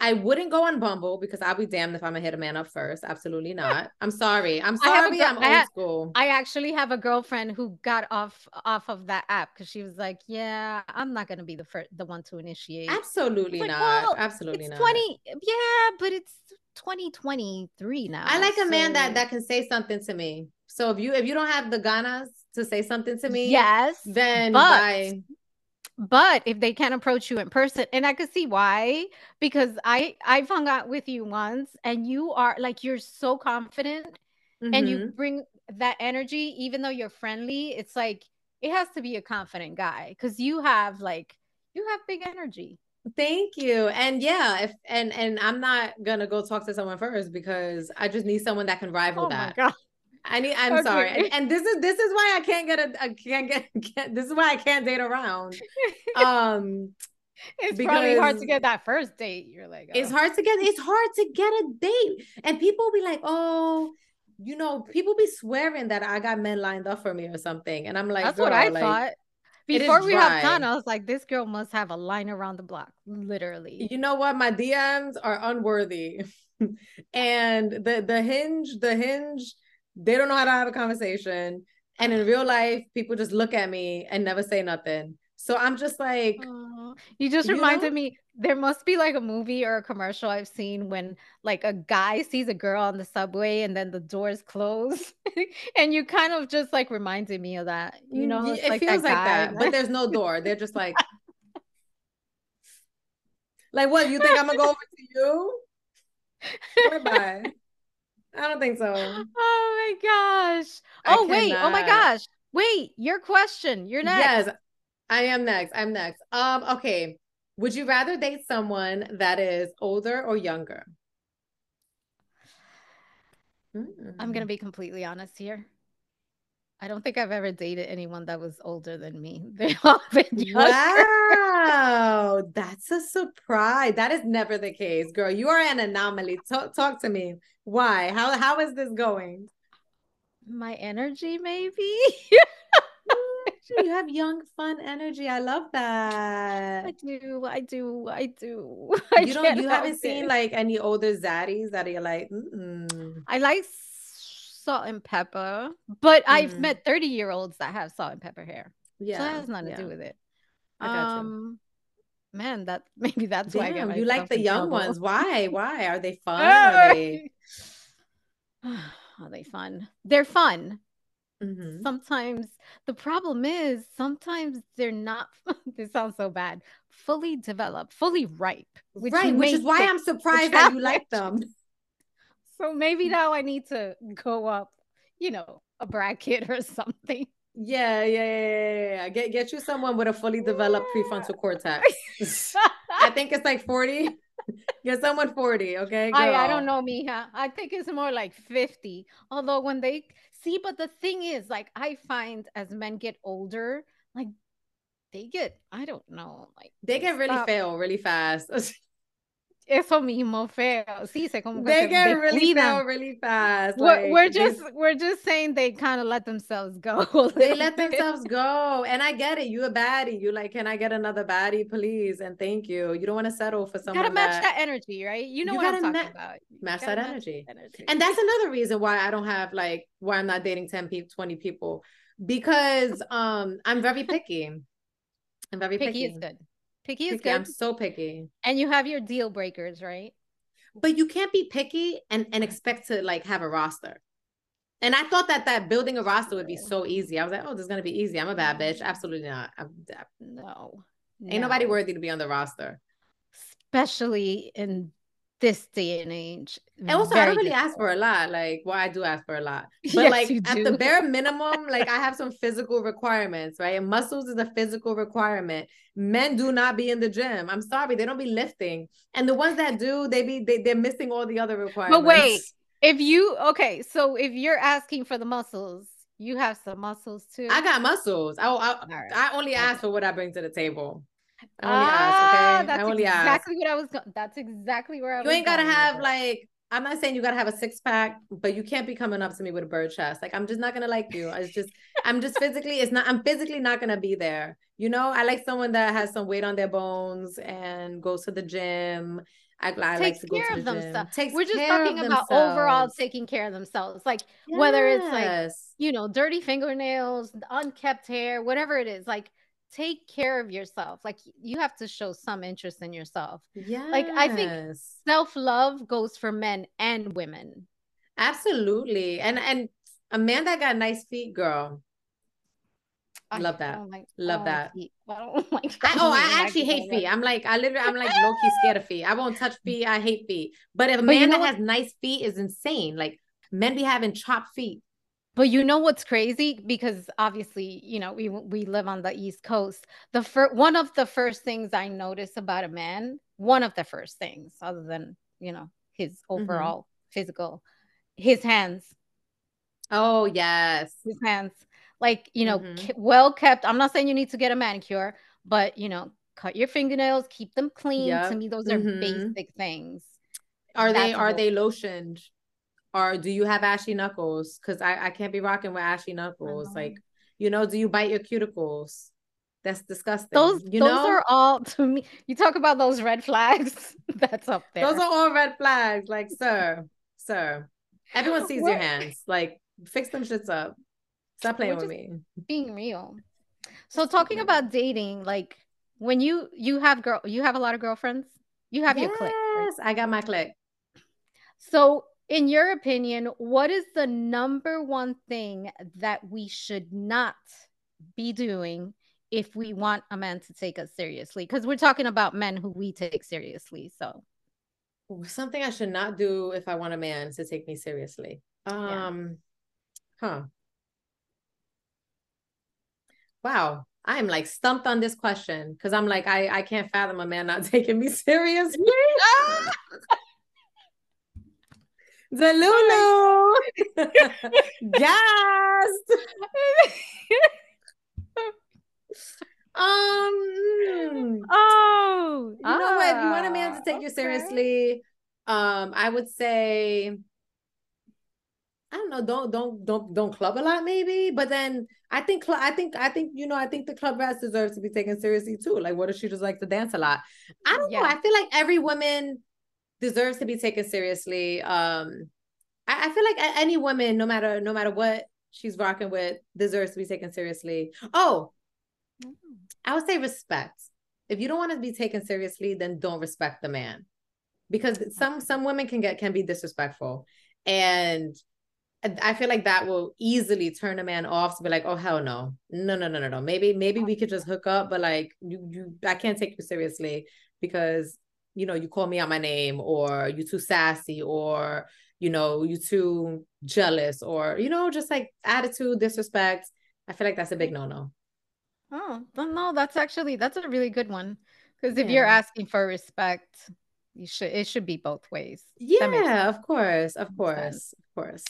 Speaker 2: I wouldn't go on Bumble because I'll be damned if I'm gonna hit a man up first. Absolutely not. I'm sorry. I'm sorry. I'm old school.
Speaker 1: I actually have a girlfriend who got off off of that app because she was like, "Yeah, I'm not gonna be the first, the one to initiate."
Speaker 2: Absolutely like, not. Well, Absolutely
Speaker 1: it's
Speaker 2: not.
Speaker 1: Twenty. Yeah, but it's 2023 now.
Speaker 2: I like a man that that can say something to me. So if you if you don't have the ganas to say something to me,
Speaker 1: yes,
Speaker 2: then but, bye.
Speaker 1: But if they can't approach you in person, and I could see why, because I I've hung out with you once, and you are like you're so confident, mm-hmm. and you mm-hmm. bring that energy, even though you're friendly. It's like it has to be a confident guy because you have like you have big energy.
Speaker 2: Thank you. And yeah, if and and I'm not gonna go talk to someone first because I just need someone that can rival oh that. I need. I'm okay. sorry, and, and, this is this is why I can't get a. I can't get. Can't, this is why I can't date around. Um,
Speaker 1: it's probably hard to get that first date. You're like,
Speaker 2: oh. it's hard to get. It's hard to get a date, and people be like, oh. You know, people be swearing that I got men lined up for me or something, and I'm like,
Speaker 1: that's what I like, thought. Before we have done, I was like, this girl must have a line around the block, literally.
Speaker 2: You know what? My DMs are unworthy, and the the hinge, the hinge they don't know how to have a conversation. And in real life, people just look at me and never say nothing. So I'm just like,
Speaker 1: you just you reminded know? me there must be like a movie or a commercial I've seen when like a guy sees a girl on the subway and then the doors close. and you kind of just like reminded me of that. You know,
Speaker 2: mm, it like feels that like that, but there's no door. They're just like, Like, what? You think I'm gonna go over to you? Bye. I don't think so.
Speaker 1: Oh my gosh.
Speaker 2: I
Speaker 1: Oh wait. Oh my gosh. Wait, your question. You're next.
Speaker 2: Yes, I am next. I'm next. Um, okay. Would you rather date someone that is older or younger?
Speaker 1: I'm gonna be completely honest here. I don't think I've ever dated anyone that was older than me. They all been younger.
Speaker 2: Wow, that's a surprise. That is never the case, girl. You are an anomaly. Talk, talk to me. Why? How how is this going?
Speaker 1: My energy, maybe.
Speaker 2: You have young, fun energy. I love that.
Speaker 1: I do. I do. I do. I
Speaker 2: You don't. You haven't seen like any older zaddies that are like, mm-mm.
Speaker 1: I like salt and pepper, but I've
Speaker 2: Mhm.
Speaker 1: met 30 year olds that have salt and pepper hair.
Speaker 2: yeah,
Speaker 1: so that has nothing
Speaker 2: yeah.
Speaker 1: to do with it.
Speaker 2: I got you.
Speaker 1: um, man, that maybe that's why I get
Speaker 2: you like the young
Speaker 1: trouble.
Speaker 2: ones. Why? Why are they fun? Are they?
Speaker 1: Are they fun? They're fun.
Speaker 2: Mhm.
Speaker 1: Sometimes the problem is sometimes they're not. this sounds so bad. Fully developed, fully ripe, which
Speaker 2: right, which is why I'm surprised that you like them.
Speaker 1: So maybe mm. now I need to go up, you know, a bracket or something.
Speaker 2: Yeah, yeah, yeah, yeah, yeah. Get get you someone with a fully developed prefrontal cortex. I think it's like 40. Get someone 40, okay?
Speaker 1: I, I don't know, Mija. I think it's more like 50. Although when they see, but the thing is, like, I find as men get older, like they get, I don't know, like
Speaker 2: They get really
Speaker 1: stop.
Speaker 2: fail really fast.
Speaker 1: Eso mismo feo. Sí, sé como que
Speaker 2: they
Speaker 1: se
Speaker 2: get really fail really fast.
Speaker 1: We're,
Speaker 2: Like
Speaker 1: we're
Speaker 2: they-
Speaker 1: just we're just saying they kind of let themselves go.
Speaker 2: they let themselves go. And I get it. You a baddie. You like, can I get another baddie, please? And thank you. You don't want to settle for
Speaker 1: You
Speaker 2: someone
Speaker 1: gotta match
Speaker 2: that,
Speaker 1: that energy, right? You know
Speaker 2: You
Speaker 1: what I'm talking
Speaker 2: ma-
Speaker 1: about. You
Speaker 2: match that energy.
Speaker 1: energy.
Speaker 2: And that's another reason why I don't have like why I'm not dating 10 people, 20 people. Because um I'm very picky. I'm very
Speaker 1: picky
Speaker 2: picky.
Speaker 1: is good. Picky is
Speaker 2: Picky. I'm so picky.
Speaker 1: And you have your deal breakers, right?
Speaker 2: But you can't be picky and, and expect to like have a roster. And I thought that that building a roster would be so easy. I was like, oh, this is gonna be easy. I'm a bad mm-hmm. bitch. Absolutely not. I'm,
Speaker 1: No.
Speaker 2: ain't nobody worthy to be on the roster.
Speaker 1: Especially in this day and age.
Speaker 2: And also, I don't really ask for a lot. Like, well, I do ask for a lot, but
Speaker 1: Yes,
Speaker 2: like at the bare minimum, like I have some physical requirements, right? And muscles is a physical requirement. Men do not be in the gym. I'm sorry, they don't be lifting, and the ones that do, they be they, they're missing all the other requirements.
Speaker 1: But wait, if you okay, so if you're asking for the muscles, you have some muscles too.
Speaker 2: I got muscles. I I,
Speaker 1: right.
Speaker 2: I only ask for what I bring to the table. I only
Speaker 1: ah,
Speaker 2: ask, okay?
Speaker 1: that's
Speaker 2: I only ask.
Speaker 1: exactly what I was. Go- that's exactly where I was.
Speaker 2: You ain't gotta have like I'm not saying you gotta have a six pack, but you can't be coming up to me with a bird chest. Like I'm just not gonna like you. It's just I'm just physically it's not I'm physically not gonna be there. You know, I like someone that has some weight on their bones and goes to the gym. I, I like
Speaker 1: takes
Speaker 2: to go
Speaker 1: care
Speaker 2: to
Speaker 1: of
Speaker 2: the gym.
Speaker 1: themselves.
Speaker 2: Takes
Speaker 1: We're just talking about overall taking care of themselves, like whether it's like you know, dirty fingernails, unkept hair, whatever it is, like take care of yourself. Like you have to show some interest in yourself.
Speaker 2: Yeah.
Speaker 1: Like, I think- Self love goes for men and women.
Speaker 2: absolutely. And and a man that got nice feet, girl.
Speaker 1: I
Speaker 2: Love that.
Speaker 1: like-
Speaker 2: Love that.
Speaker 1: I like.
Speaker 2: I, oh, I actually hate feet. I'm like, I literally, I'm like low key scared of feet. I won't touch feet. I hate feet. But if a
Speaker 1: But you
Speaker 2: man
Speaker 1: know
Speaker 2: that
Speaker 1: what-
Speaker 2: has nice feet is insane. Like men be having chopped feet.
Speaker 1: But you know what's crazy? Because obviously, you know, we we live on the East Coast. The first one of the first things I notice about a man, one of the first things, other than you know his
Speaker 2: Mm-hmm.
Speaker 1: overall physical, his hands,
Speaker 2: Oh yes.
Speaker 1: his hands, like you know,
Speaker 2: Mhm.
Speaker 1: ke- well kept. I'm not saying you need to get a manicure, but you know, cut your fingernails, keep them clean. To me, those are
Speaker 2: Mhm.
Speaker 1: basic things.
Speaker 2: Are they are they lotioned? Or do you have ashy knuckles? Because I, I can't be rocking with ashy knuckles. Like, you know, do you bite your cuticles? That's disgusting.
Speaker 1: Those
Speaker 2: you
Speaker 1: those
Speaker 2: know?
Speaker 1: are all to me. You talk about those red flags. That's up there.
Speaker 2: Those are all red flags. Like, sir, sir. Everyone sees your hands. Like, fix them shits up. Stop playing
Speaker 1: We're
Speaker 2: with me.
Speaker 1: being real. So talking about dating, like when you you have girl you have a lot of girlfriends, you have your clique. right?
Speaker 2: Yes, I got my click.
Speaker 1: So in your opinion, what is the number one thing that we should not be doing if we want a man to take us seriously? Because we're talking about men who we take seriously so.
Speaker 2: Something i should not do if i want a man to take me seriously. Um yeah. huh. Wow. I'm like stumped on this question because i'm like i i can't fathom a man not taking me seriously the Lulu. Yes. Um.
Speaker 1: Oh.
Speaker 2: You know what? If you want a man to take okay. you seriously, um, I would say. I don't know. Don't don't don't don't club a lot, maybe. But then I think cl- I think I think you know I think the club rats deserves to be taken seriously too. Like, what if she just like to dance a lot? I don't yeah. know. I feel like every woman deserves to be taken seriously. Um, I, I feel like any woman, no matter no matter what she's rocking with, deserves to be taken seriously. Oh, I would say respect. If you don't want to be taken seriously, then don't respect the man, because some some women can get can be disrespectful, and I feel like that will easily turn a man off to be like, oh hell no, no no no no no. Maybe maybe we could just hook up, but like you you I can't take you seriously because you know you call me out my name or you too sassy or you know you too jealous or you know just like attitude disrespect. I feel like that's a big no no.
Speaker 1: Oh, no, that's actually that's a really good one. Because if yeah. you're asking for respect, you should it should be both ways.
Speaker 2: Yeah, of course, of course, of course.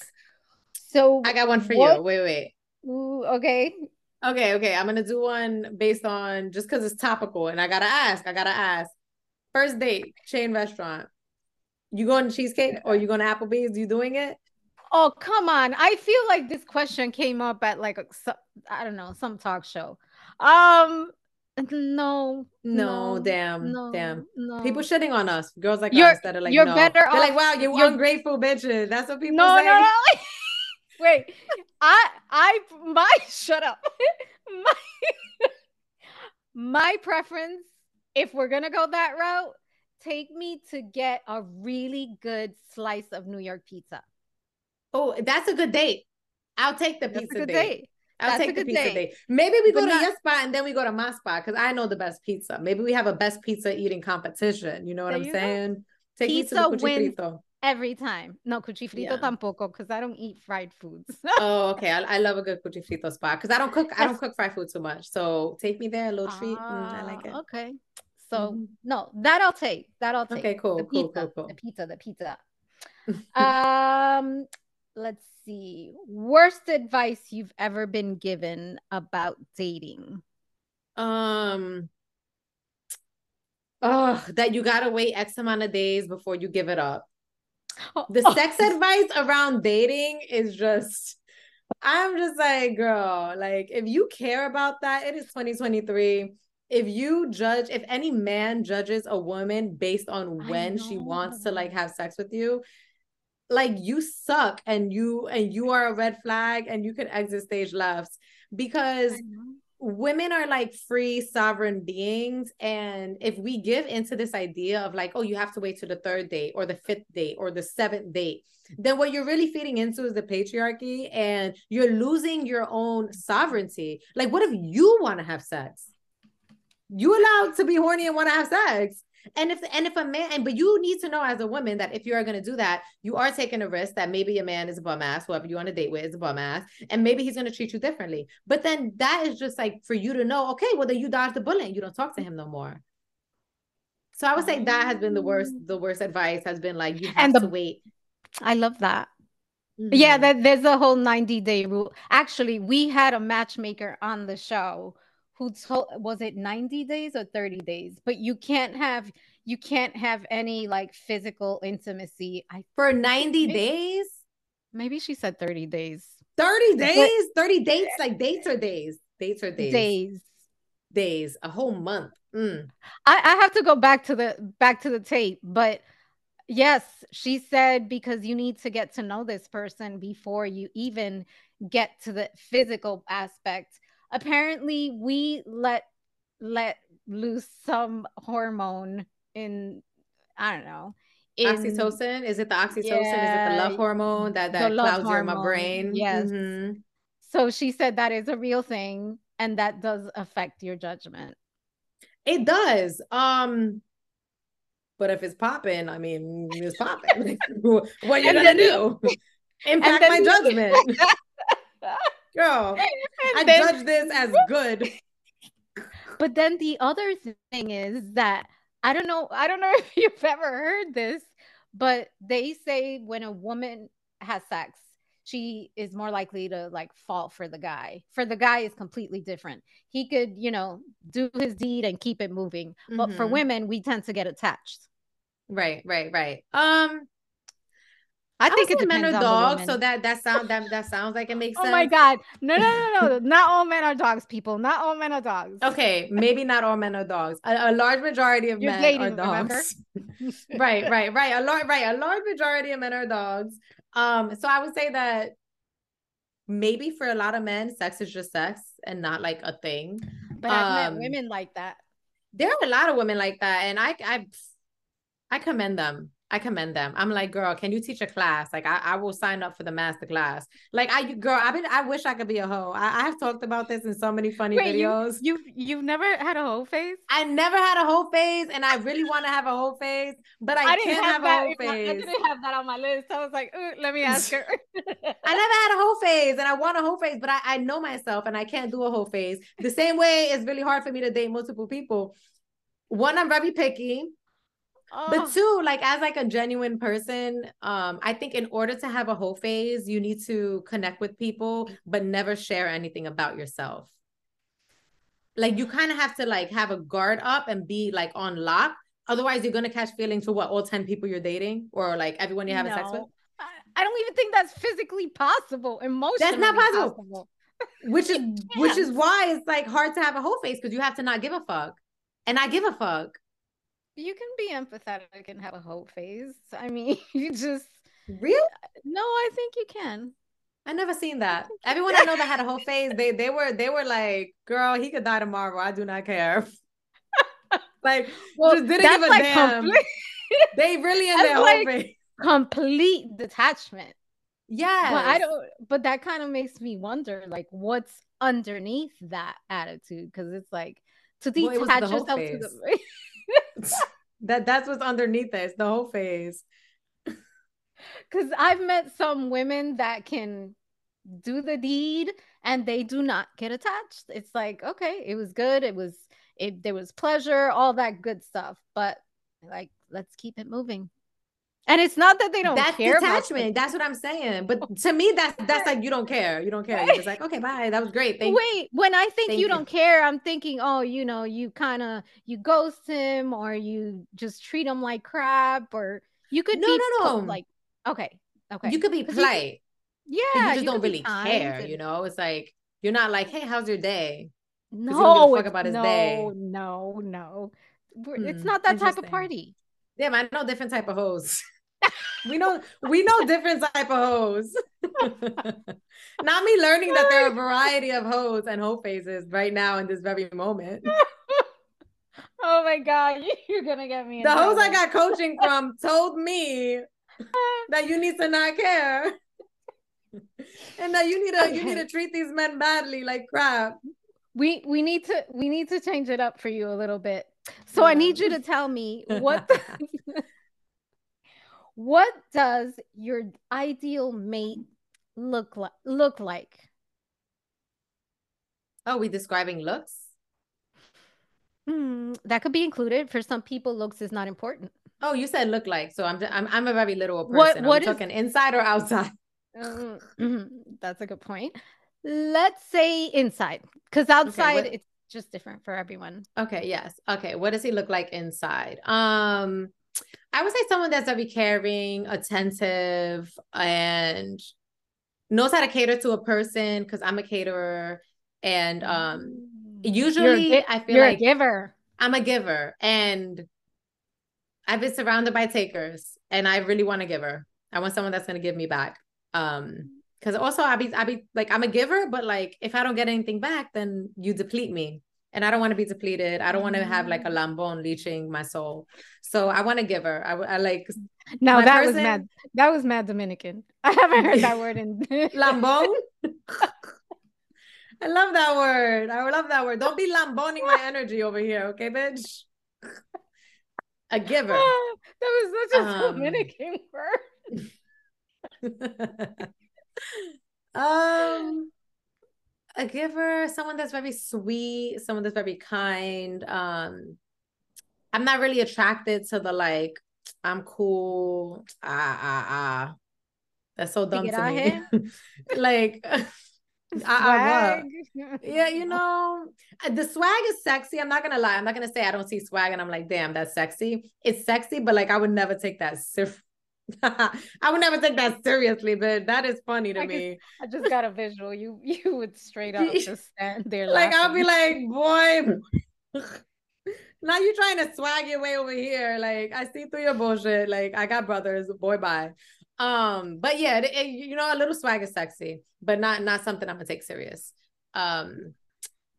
Speaker 1: So
Speaker 2: I got one for what? you. Wait, wait.
Speaker 1: Ooh, okay.
Speaker 2: Okay, okay. I'm gonna do one based on just because it's topical, and I gotta ask. I gotta ask. First date, chain restaurant. You going to cheesecake or you going to Applebee's? You doing it?
Speaker 1: Oh come on! I feel like this question came up at like I don't know some talk show. Um, no,
Speaker 2: no, no damn, no, damn. No. People shitting on us, girls like
Speaker 1: you're,
Speaker 2: us that are like,
Speaker 1: you're
Speaker 2: no.
Speaker 1: better.
Speaker 2: They're like, wow, you ungrateful bitches. That's what people
Speaker 1: no,
Speaker 2: say.
Speaker 1: No, no, Wait, I, I, my, shut up. my, my preference, if we're gonna go that route, take me to get a really good slice of New York pizza.
Speaker 2: Oh, that's a good date. I'll take the pizza date. date. I'll That's take the pizza day. Maybe we go but to not, your spot and then we go to my spot because I know the best pizza. Maybe we have a best pizza eating competition. You know what I'm saying? Go.
Speaker 1: Take pizza wins every time. No, cuchifrito yeah. tampoco because I don't eat fried foods.
Speaker 2: oh, okay. I, I, love a good cuchifrito spot because I don't cook. I don't cook fried food too much. So take me there, a little treat. Mm, I like it.
Speaker 1: Ah, okay. So mm-hmm. no, that I'll take. That I'll take.
Speaker 2: Okay, cool,
Speaker 1: the
Speaker 2: cool,
Speaker 1: pizza,
Speaker 2: cool, cool.
Speaker 1: The pizza, the pizza. um, let's see. Worst advice you've ever been given about dating?
Speaker 2: Um Oh, that you gotta wait X amount of days before you give it up. The oh. sex advice around dating is just I'm just like, girl, like if you care about that, it is 2023. If you judge, if any man judges a woman based on when she wants to like have sex with you, like you suck and you and you are a red flag and you can exit stage left because women are like free sovereign beings. And if we give into this idea of like oh you have to wait to the third date or the fifth date or the seventh date then what you're really feeding into is the patriarchy and you're losing your own sovereignty. Like what if you want to have sex you allowed to be horny and want to have sex and if and if a man and but you need to know as a woman that if you are going to do that, you are taking a risk that maybe a man is a bum ass, whoever you on a date with is a bum ass, and maybe he's going to treat you differently. But then that is just like for you to know, okay, well then you dodge the bullet and you don't talk to him no more. So I would say that has been the worst. The worst advice has been like you have and the, to wait.
Speaker 1: I love that. Mm-hmm. Yeah, that there's a whole 90 day rule. Actually, we had a matchmaker on the show who told was it 90 days or 30 days? But you can't have you can't have any like physical intimacy.
Speaker 2: I for 90 maybe, days?
Speaker 1: Maybe she said 30 days.
Speaker 2: 30 days? 30 dates? Like dates or days? Dates or days?
Speaker 1: Days.
Speaker 2: Days. A whole month. Mm.
Speaker 1: I, I have to go back to the back to the tape but yes she said because you need to get to know this person before you even get to the physical aspect apparently we let let loose some hormone in I don't know.
Speaker 2: In, oxytocin? Is it the oxytocin? Yeah, is it the love hormone that that clouds hormone. your my brain?
Speaker 1: Yes. Mm-hmm. So she said that is a real thing. and that does affect your judgment.
Speaker 2: It does. Um but if it's popping, I mean, it's popping. what are you gonna do? Impact my judgment. Girl, and I then, judge this as good.
Speaker 1: But then the other thing is that I don't know, I don't know if you've ever heard this, but they say when a woman has sex, she is more likely to like fall for the guy. For the guy is completely different. He could, you know, do his deed and keep it moving. Mm-hmm. But for mm-hmm. women, we tend to get attached.
Speaker 2: Right, right, right. Um I think it's men are dogs, so that that sound that that sounds like it makes sense.
Speaker 1: Oh my god, no, no, no, no! not all men are dogs, people. Not all men are dogs.
Speaker 2: Okay, maybe not all men are dogs. A, a large majority of You're men dating, are dogs. right, right, right. A large, right, a large majority of men are dogs. Um, so I would say that maybe for a lot of men, sex is just sex and not like a thing.
Speaker 1: But I've met um, women like that.
Speaker 2: There are a lot of women like that, and I, I, I commend them. I commend them. I'm like, girl, can you teach a class? Like, I, I will sign up for the master class. Like, I, girl, I been, I wish I could be a hoe. I, I have talked about this in so many funny Wait, videos.
Speaker 1: You, you, you've never had a whole phase?
Speaker 2: I never had a whole phase, and I really want to have a whole phase, but I, I can't have, have a whole phase.
Speaker 1: I didn't have that on my list. I was like, let me ask her.
Speaker 2: I never had a whole phase, and I want a whole phase, but I, I know myself, and I can't do a whole phase. The same way, it's really hard for me to date multiple people. One, I'm very picky Oh. But two, like as like a genuine person, um, I think in order to have a whole phase, you need to connect with people, but never share anything about yourself. Like you kind of have to like have a guard up and be like on lock. Otherwise, you're gonna catch feelings for what all 10 people you're dating or like everyone you're having no. sex with.
Speaker 1: I don't even think that's physically possible. Emotionally,
Speaker 2: that's not possible. possible. which is which is why it's like hard to have a whole phase because you have to not give a fuck. And I give a fuck
Speaker 1: you can be empathetic and have a hope phase. I mean, you just
Speaker 2: real?
Speaker 1: No, I think you can.
Speaker 2: I never seen that. Everyone I know that had a hoe phase, they they were they were like, "Girl, he could die tomorrow. I do not care." like, well, just didn't give a like damn. Complete... they really in their like whole phase.
Speaker 1: Complete detachment.
Speaker 2: Yeah,
Speaker 1: but I don't. But that kind of makes me wonder, like, what's underneath that attitude? Because it's like to detach well, yourself to the
Speaker 2: that that's what's underneath this, the whole phase.
Speaker 1: Because I've met some women that can do the deed and they do not get attached. It's like, okay, it was good. It was it there was pleasure, all that good stuff. But like, let's keep it moving. And it's not that they don't
Speaker 2: that's
Speaker 1: care.
Speaker 2: Detachment. That's what I'm saying. But to me, that's that's like you don't care. You don't care. Just like, okay, bye. That was great. Thank
Speaker 1: Wait, when I think you, you don't care, I'm thinking, oh, you know, you kind of you ghost him or you just treat him like crap, or you could
Speaker 2: no,
Speaker 1: be
Speaker 2: no, no.
Speaker 1: like, okay, okay.
Speaker 2: You could be polite.
Speaker 1: yeah,
Speaker 2: you just you don't really care. And... You know, it's like you're not like, hey, how's your day?
Speaker 1: No, fuck about his no, day. no, no. Hmm, it's not that type of party.
Speaker 2: Yeah, I know different type of hoes we know we know different type of hoes. Not me learning that there are a variety of hoes and hoe phases right now in this very moment.
Speaker 1: Oh my god, you're gonna get me.
Speaker 2: The hoes I got coaching from told me that you need to not care. and that you need to okay. you need to treat these men badly like crap.
Speaker 1: We we need to we need to change it up for you a little bit. So. I need you to tell me what the, what does your ideal mate look like look like?
Speaker 2: Oh, we describing looks?
Speaker 1: Hmm, that could be included. For some people, looks is not important.
Speaker 2: Oh, you said look like. So I'm I'm I'm a very literal person. What, what Are talking inside or outside?
Speaker 1: Um, that's a good point. Let's say inside, because outside okay, it's just different for everyone.
Speaker 2: Okay. Yes. Okay. What does he look like inside? Um, I would say someone that's very caring, attentive, and knows how to cater to a person because I'm a caterer. And um mm. usually I feel like
Speaker 1: you're
Speaker 2: like
Speaker 1: a giver.
Speaker 2: I'm a giver. And I've been surrounded by takers and I really want a giver. I want someone that's gonna give me back. Um because also I be I be like I'm a giver, but like if I don't get anything back, then you deplete me and I don't want to be depleted. I don't want to have like a mm. lambon leeching my soul. So I want to give her. I, I like.
Speaker 1: No, that person... was mad. That was mad Dominican. I haven't heard that word in
Speaker 2: lambon. I love that word. I love that word. Don't be lamboning my energy over here, okay, bitch? A giver.
Speaker 1: that was such a um, Dominican
Speaker 2: word. um a giver, someone that's very sweet, someone that's very kind. Um I'm not really attracted to the like, I'm cool. Ah ah ah. That's so dumb to me. like I, I yeah, you know, uh, the swag is sexy. I'm not gonna lie. I'm not gonna say I don't see swag and I'm like, damn, that's sexy. It's sexy, but like I would never take that ser- I would never take that seriously, but that is funny to
Speaker 1: I
Speaker 2: me.
Speaker 1: Just, I just got a visual. You you would straight up just stand there.
Speaker 2: like I'll be like, boy. now you're trying to swag your way over here. Like I see through your bullshit. Like I got brothers. Boy, bye. Um, but yeah, it, it, you know, a little swag is sexy, but not not something I'm gonna take serious. Um,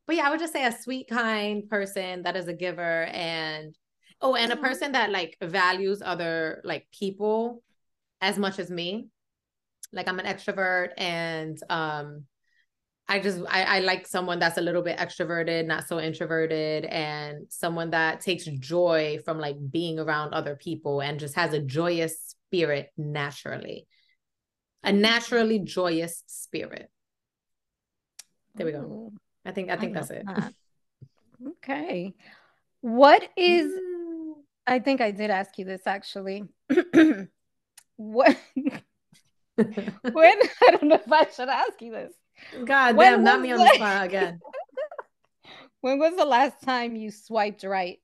Speaker 2: but yeah, I would just say a sweet, kind person that is a giver and oh, and a mm-hmm. person that like values other like people as much as me. Like I'm an extrovert and um I just I, I like someone that's a little bit extroverted, not so introverted, and someone that takes joy from like being around other people and just has a joyous spirit naturally. A naturally joyous spirit. There we go. I think I think I that's it. That.
Speaker 1: Okay. What is mm. I think I did ask you this actually. what when I don't know if I should ask you this.
Speaker 2: God when damn, not me on the spot again.
Speaker 1: when was the last time you swiped right?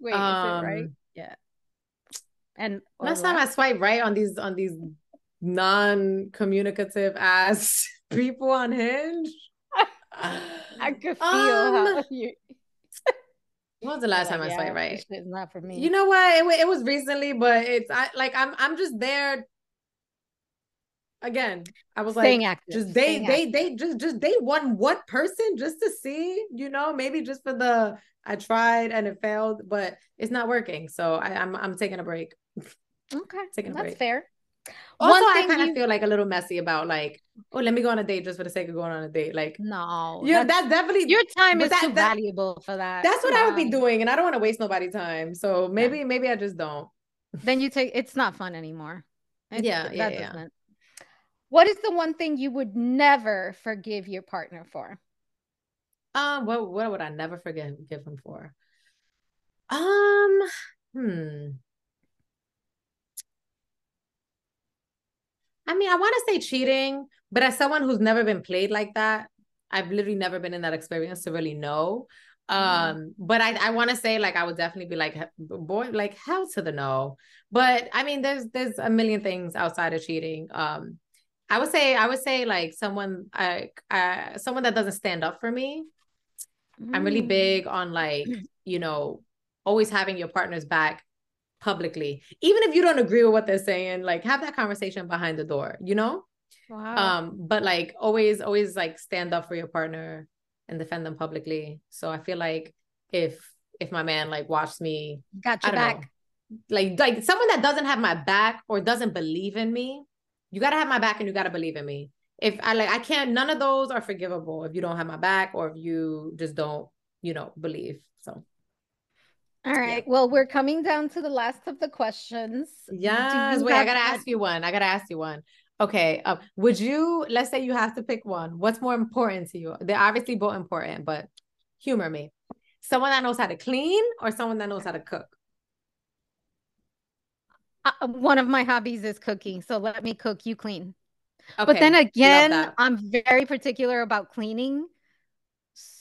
Speaker 1: Wait, um, is it right? Yeah. And
Speaker 2: last time I swiped right on these on these non-communicative ass people on Hinge.
Speaker 1: I could feel um, how you.
Speaker 2: When was the last time I swiped right?
Speaker 1: It's not for me.
Speaker 2: You know what? It, it was recently, but it's I like I'm I'm just there. Again, I was
Speaker 1: Staying
Speaker 2: like,
Speaker 1: active.
Speaker 2: just they they they just just they one one person just to see, you know, maybe just for the I tried and it failed, but it's not working. So I, I'm I'm taking a break.
Speaker 1: Okay. Taking That's break. fair.
Speaker 2: Also, I kind of you... feel like a little messy about like, oh, let me go on a date just for the sake of going on a date. Like,
Speaker 1: no,
Speaker 2: yeah, that's, that's, definitely
Speaker 1: your time is that, too that, valuable for that.
Speaker 2: That's what I would be doing, and I don't want to waste nobody's time. So maybe, yeah. maybe I just don't.
Speaker 1: Then you take it's not fun anymore.
Speaker 2: It's, yeah, yeah, yeah. Doesn't.
Speaker 1: What is the one thing you would never forgive your partner for?
Speaker 2: Um, what what would I never forgive give him for? Um, hmm. I mean, I want to say cheating, but as someone who's never been played like that, I've literally never been in that experience to really know. Mm-hmm. Um, but I, I want to say like I would definitely be like boy, like hell to the no. But I mean, there's there's a million things outside of cheating. Um, I would say I would say like someone I, I someone that doesn't stand up for me. Mm. I'm really mm. big on like you know always having your partner's back publicly. Even if you don't agree with what they're saying like have that conversation behind the door you know? Wow. um but like always always like stand up for your partner and defend them publicly. So i feel like if if my man like watched me
Speaker 1: got your back
Speaker 2: know, like like someone that doesn't have my back or doesn't believe in me you got to have my back and you got to believe in me. If i like i can't none of those are forgivable if you don't have my back or if you just don't you know believe so
Speaker 1: all right. Yeah. Well, we're coming down to the last of the questions.
Speaker 2: Yes. Wait, I gotta ask you one. I gotta ask you one. Okay. Um, would you let's say you have to pick one? What's more important to you? They're obviously both important, but humor me. Someone that knows how to clean or someone that knows how to cook?
Speaker 1: Uh, uh one of my hobbies is cooking. So let me cook, you clean. Okay. But then again, I'm very particular about cleaning.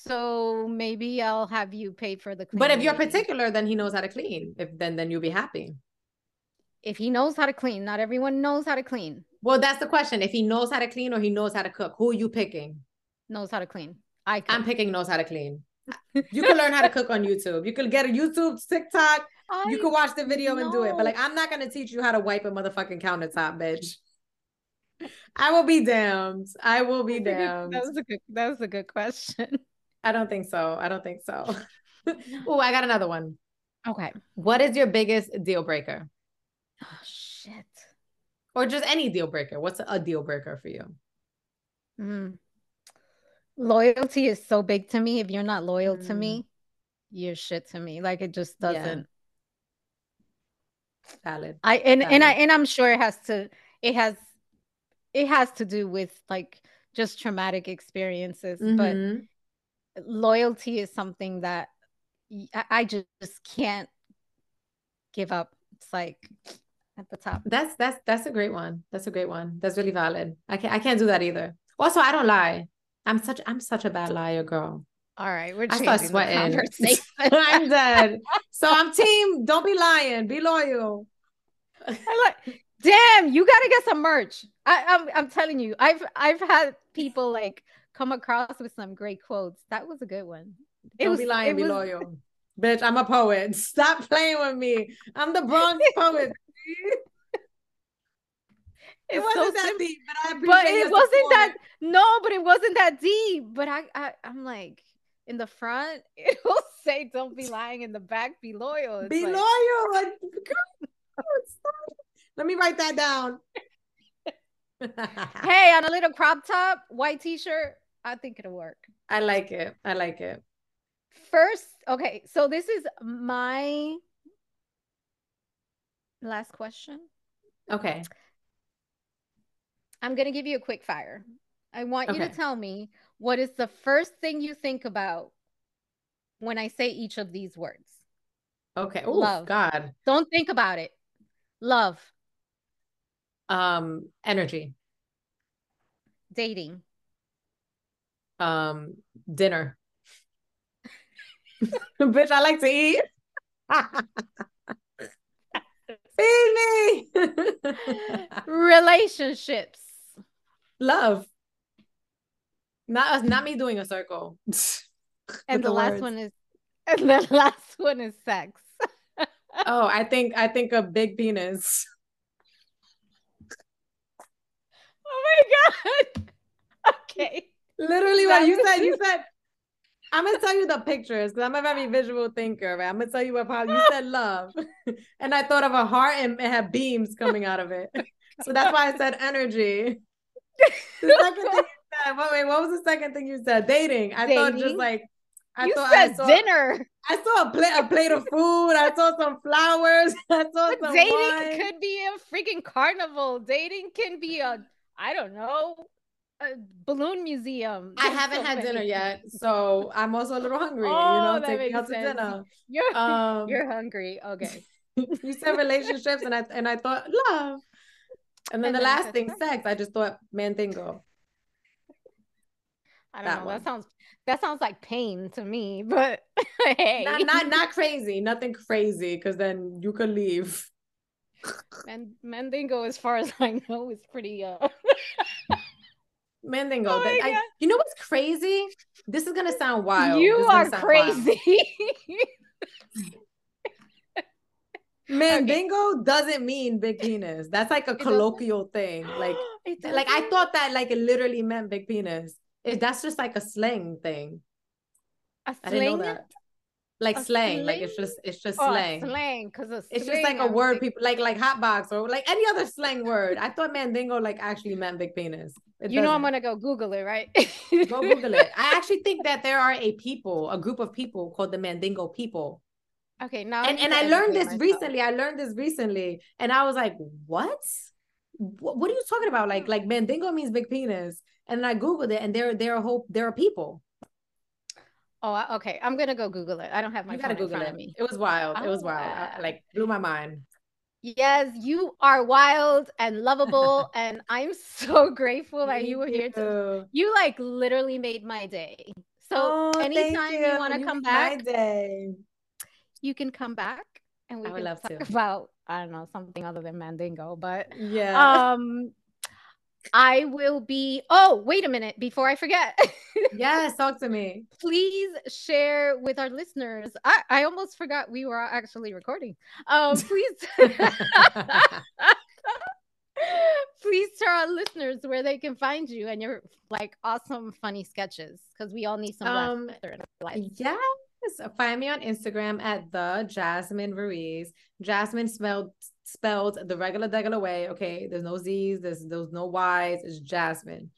Speaker 1: So maybe I'll have you pay for the
Speaker 2: cleaning. But if you're particular, then he knows how to clean. If then then you'll be happy.
Speaker 1: If he knows how to clean, not everyone knows how to clean.
Speaker 2: Well, that's the question. If he knows how to clean or he knows how to cook, who are you picking?
Speaker 1: Knows how to clean. I
Speaker 2: cook. I'm picking knows how to clean. You can learn how to cook on YouTube. You can get a YouTube, TikTok. I you can watch the video know. and do it. But like, I'm not gonna teach you how to wipe a motherfucking countertop, bitch. I will be damned. I will be damned.
Speaker 1: That was a good. That was a good question.
Speaker 2: I don't think so. I don't think so. oh, I got another one.
Speaker 1: Okay.
Speaker 2: What is your biggest deal breaker?
Speaker 1: Oh shit.
Speaker 2: Or just any deal breaker. What's a deal breaker for you?
Speaker 1: Mm. Loyalty is so big to me. If you're not loyal
Speaker 2: Mm.
Speaker 1: to me, you're shit to me. Like it just doesn't.
Speaker 2: Valid.
Speaker 1: I and and I and I'm sure it has to. It has. It has to do with like just traumatic experiences, but
Speaker 2: Mhm.
Speaker 1: Loyalty is something that I just, just can't give up. It's like at the top.
Speaker 2: That's that's that's a great one. That's a great one. That's really valid. I can't I can't do that either. Also, I don't lie. I'm such I'm such a bad liar, girl.
Speaker 1: All right, we're
Speaker 2: I start sweating. I'm dead. So I'm team. Don't be lying. Be loyal.
Speaker 1: I like, damn, you gotta get some merch. I, I'm I'm telling you, I've I've had people like come across with some great quotes. That was a good one. It
Speaker 2: Don't
Speaker 1: was
Speaker 2: be lying. Be
Speaker 1: was-
Speaker 2: loyal. Bitch, I'm a poet. Stop playing with me. I'm the Bronx poet. It wasn't
Speaker 1: so
Speaker 2: that deep, but I appreciate
Speaker 1: But it wasn't
Speaker 2: support.
Speaker 1: that no, but it wasn't that deep. But I, I I'm like in the front, it'll say don't be lying in the back, be loyal. It's
Speaker 2: Be
Speaker 1: like,
Speaker 2: loyal. Like. Let me write that down.
Speaker 1: Hey, on a little crop top, white t-shirt, I think it'll work.
Speaker 2: I like it. I like it.
Speaker 1: First, okay, so this is my last question.
Speaker 2: Okay.
Speaker 1: I'm going to give you a quick fire. I want you to tell me what is the first thing you think about when I say each of these words.
Speaker 2: Okay. Oh
Speaker 1: Love.
Speaker 2: God.
Speaker 1: Don't think about it. Love,
Speaker 2: Um, energy.
Speaker 1: dating,
Speaker 2: Um, dinner. Bitch, I like to eat. Feed me.
Speaker 1: relationships,
Speaker 2: Love. Not us, not me doing a circle.
Speaker 1: and
Speaker 2: With
Speaker 1: the, last
Speaker 2: words.
Speaker 1: one is and the last one is sex.
Speaker 2: Oh, I think I think a big penis.
Speaker 1: Oh my god. Okay.
Speaker 2: Literally what you said. You said I'm gonna tell you the pictures because I'm a very visual thinker. Right? I'm gonna tell you what probably you said love, and I thought of a heart and it had beams coming out of it. So that's why I said energy. The second thing you said, wait, what was the second thing you said? Dating. I thought just like I
Speaker 1: you
Speaker 2: thought
Speaker 1: said
Speaker 2: I saw,
Speaker 1: dinner.
Speaker 2: I saw a plate a plate of food. I saw some flowers. I saw
Speaker 1: But
Speaker 2: some
Speaker 1: dating
Speaker 2: wine.
Speaker 1: could be a freaking carnival. Dating can be a, I don't know, a balloon museum.
Speaker 2: I haven't
Speaker 1: so
Speaker 2: had
Speaker 1: many
Speaker 2: dinner yet, so I'm also a little hungry.
Speaker 1: Oh,
Speaker 2: you know,
Speaker 1: that
Speaker 2: take me
Speaker 1: makes
Speaker 2: out to dinner.
Speaker 1: You're
Speaker 2: Um,
Speaker 1: you're hungry. Okay.
Speaker 2: you said relationships, and I and I thought love, and then
Speaker 1: And
Speaker 2: the
Speaker 1: then
Speaker 2: last thing,
Speaker 1: sex.
Speaker 2: sex. I just thought mandingo.
Speaker 1: I don't
Speaker 2: That
Speaker 1: know.
Speaker 2: one.
Speaker 1: That sounds that sounds like pain to me, but hey,
Speaker 2: Not not not crazy, nothing crazy, because then you could leave.
Speaker 1: Man- Mandingo, as far as I know, is pretty uh
Speaker 2: Mandingo.
Speaker 1: Oh
Speaker 2: that- I- you know what's crazy? This is gonna sound wild.
Speaker 1: you
Speaker 2: This is gonna
Speaker 1: are crazy.
Speaker 2: Mandingo doesn't mean big penis. That's like a
Speaker 1: doesn't?
Speaker 2: colloquial thing. Like like I thought that like it literally meant big penis. It, that's just like a slang thing.
Speaker 1: a
Speaker 2: I didn't know that. Like
Speaker 1: A
Speaker 2: slang, like it's just it's just
Speaker 1: Oh,
Speaker 2: slang.
Speaker 1: slang, because
Speaker 2: It's just like a word people like like hot box or like any other slang word. I thought mandingo like actually meant big penis. It
Speaker 1: You know, I'm gonna go Google it, right?
Speaker 2: go Google it. I actually think that there are a people, a group of people called the Mandingo people.
Speaker 1: Okay, now
Speaker 2: and and I learned this
Speaker 1: myself.
Speaker 2: recently. I learned this recently, and I was like, "What? What, what are you talking about? Like, like Mandingo means big penis." And then I googled it, and there, there are hope, there are people.
Speaker 1: Oh, okay. I'm gonna go Google it. I don't have my
Speaker 2: you gotta Google it.
Speaker 1: me.
Speaker 2: It was wild. It was
Speaker 1: Oh,
Speaker 2: wild. I- like blew my mind.
Speaker 1: Yes, you are wild and lovable, and I'm so grateful that you were here to. You like literally made my day. So anytime you, want to come back, you can come back, and we
Speaker 2: I would
Speaker 1: can
Speaker 2: love
Speaker 1: talk
Speaker 2: to.
Speaker 1: about I don't know something other than Mandingo, but
Speaker 2: Yeah.
Speaker 1: um, I will be. Oh, wait a minute! Before I forget.
Speaker 2: yes. Talk to me.
Speaker 1: please share with our listeners. I, I almost forgot we were actually recording. Um, please, please tell our listeners where they can find you and your like awesome, funny sketches because we all need some
Speaker 2: Um,
Speaker 1: laughter in our lives.
Speaker 2: Yes. Find me on Instagram at the Jasmine Ruiz. Jasmine spelled spelled the regular degular way. Okay. There's no Z's, there's there's no Y's, it's Jasmine.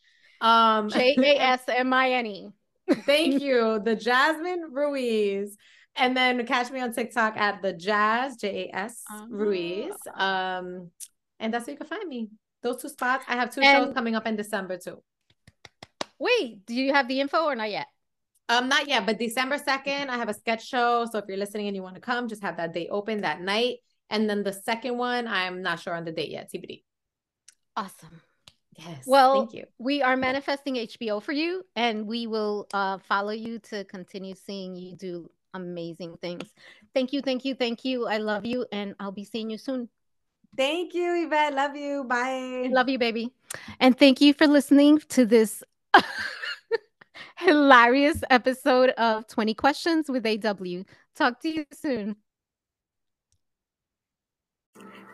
Speaker 2: Um,
Speaker 1: J A S M I N E.
Speaker 2: Thank you, the Jasmine Ruiz. And then catch me on TikTok at the Jazz J A S Ruiz.
Speaker 1: Ah.
Speaker 2: Um, and that's where you can find me. Those two spots. I have two
Speaker 1: And-
Speaker 2: shows coming up in December too.
Speaker 1: Wait, do you have the info or not yet?
Speaker 2: Um, not yet, but December 2nd, I have a sketch show. So if you're listening and you want to come, just have that date open that night. And then the second one, I'm not sure on the date yet. TBD.
Speaker 1: Awesome.
Speaker 2: Yes.
Speaker 1: Well,
Speaker 2: thank you.
Speaker 1: we are manifesting HBO for you, and we will uh, follow you to continue seeing you do amazing things. Thank you, thank you, thank you. I love you, and I'll be seeing you soon.
Speaker 2: Thank you, Yvette. Love you. Bye.
Speaker 1: Love you, baby. And thank you for listening to this hilarious episode of 20 Questions with AW. Talk to you soon.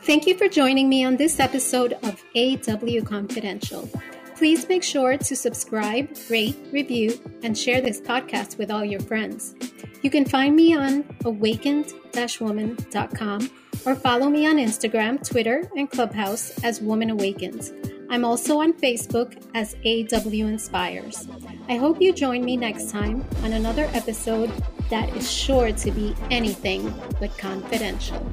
Speaker 1: Thank you for joining me on this episode of AW Confidential. Please make sure to subscribe, rate, review, and share this podcast with all your friends. You can find me on awakened-woman.com or follow me on Instagram, Twitter, and Clubhouse as Woman Awakens. I'm also on Facebook as AW Inspires. I hope you join me next time on another episode that is sure to be anything but confidential.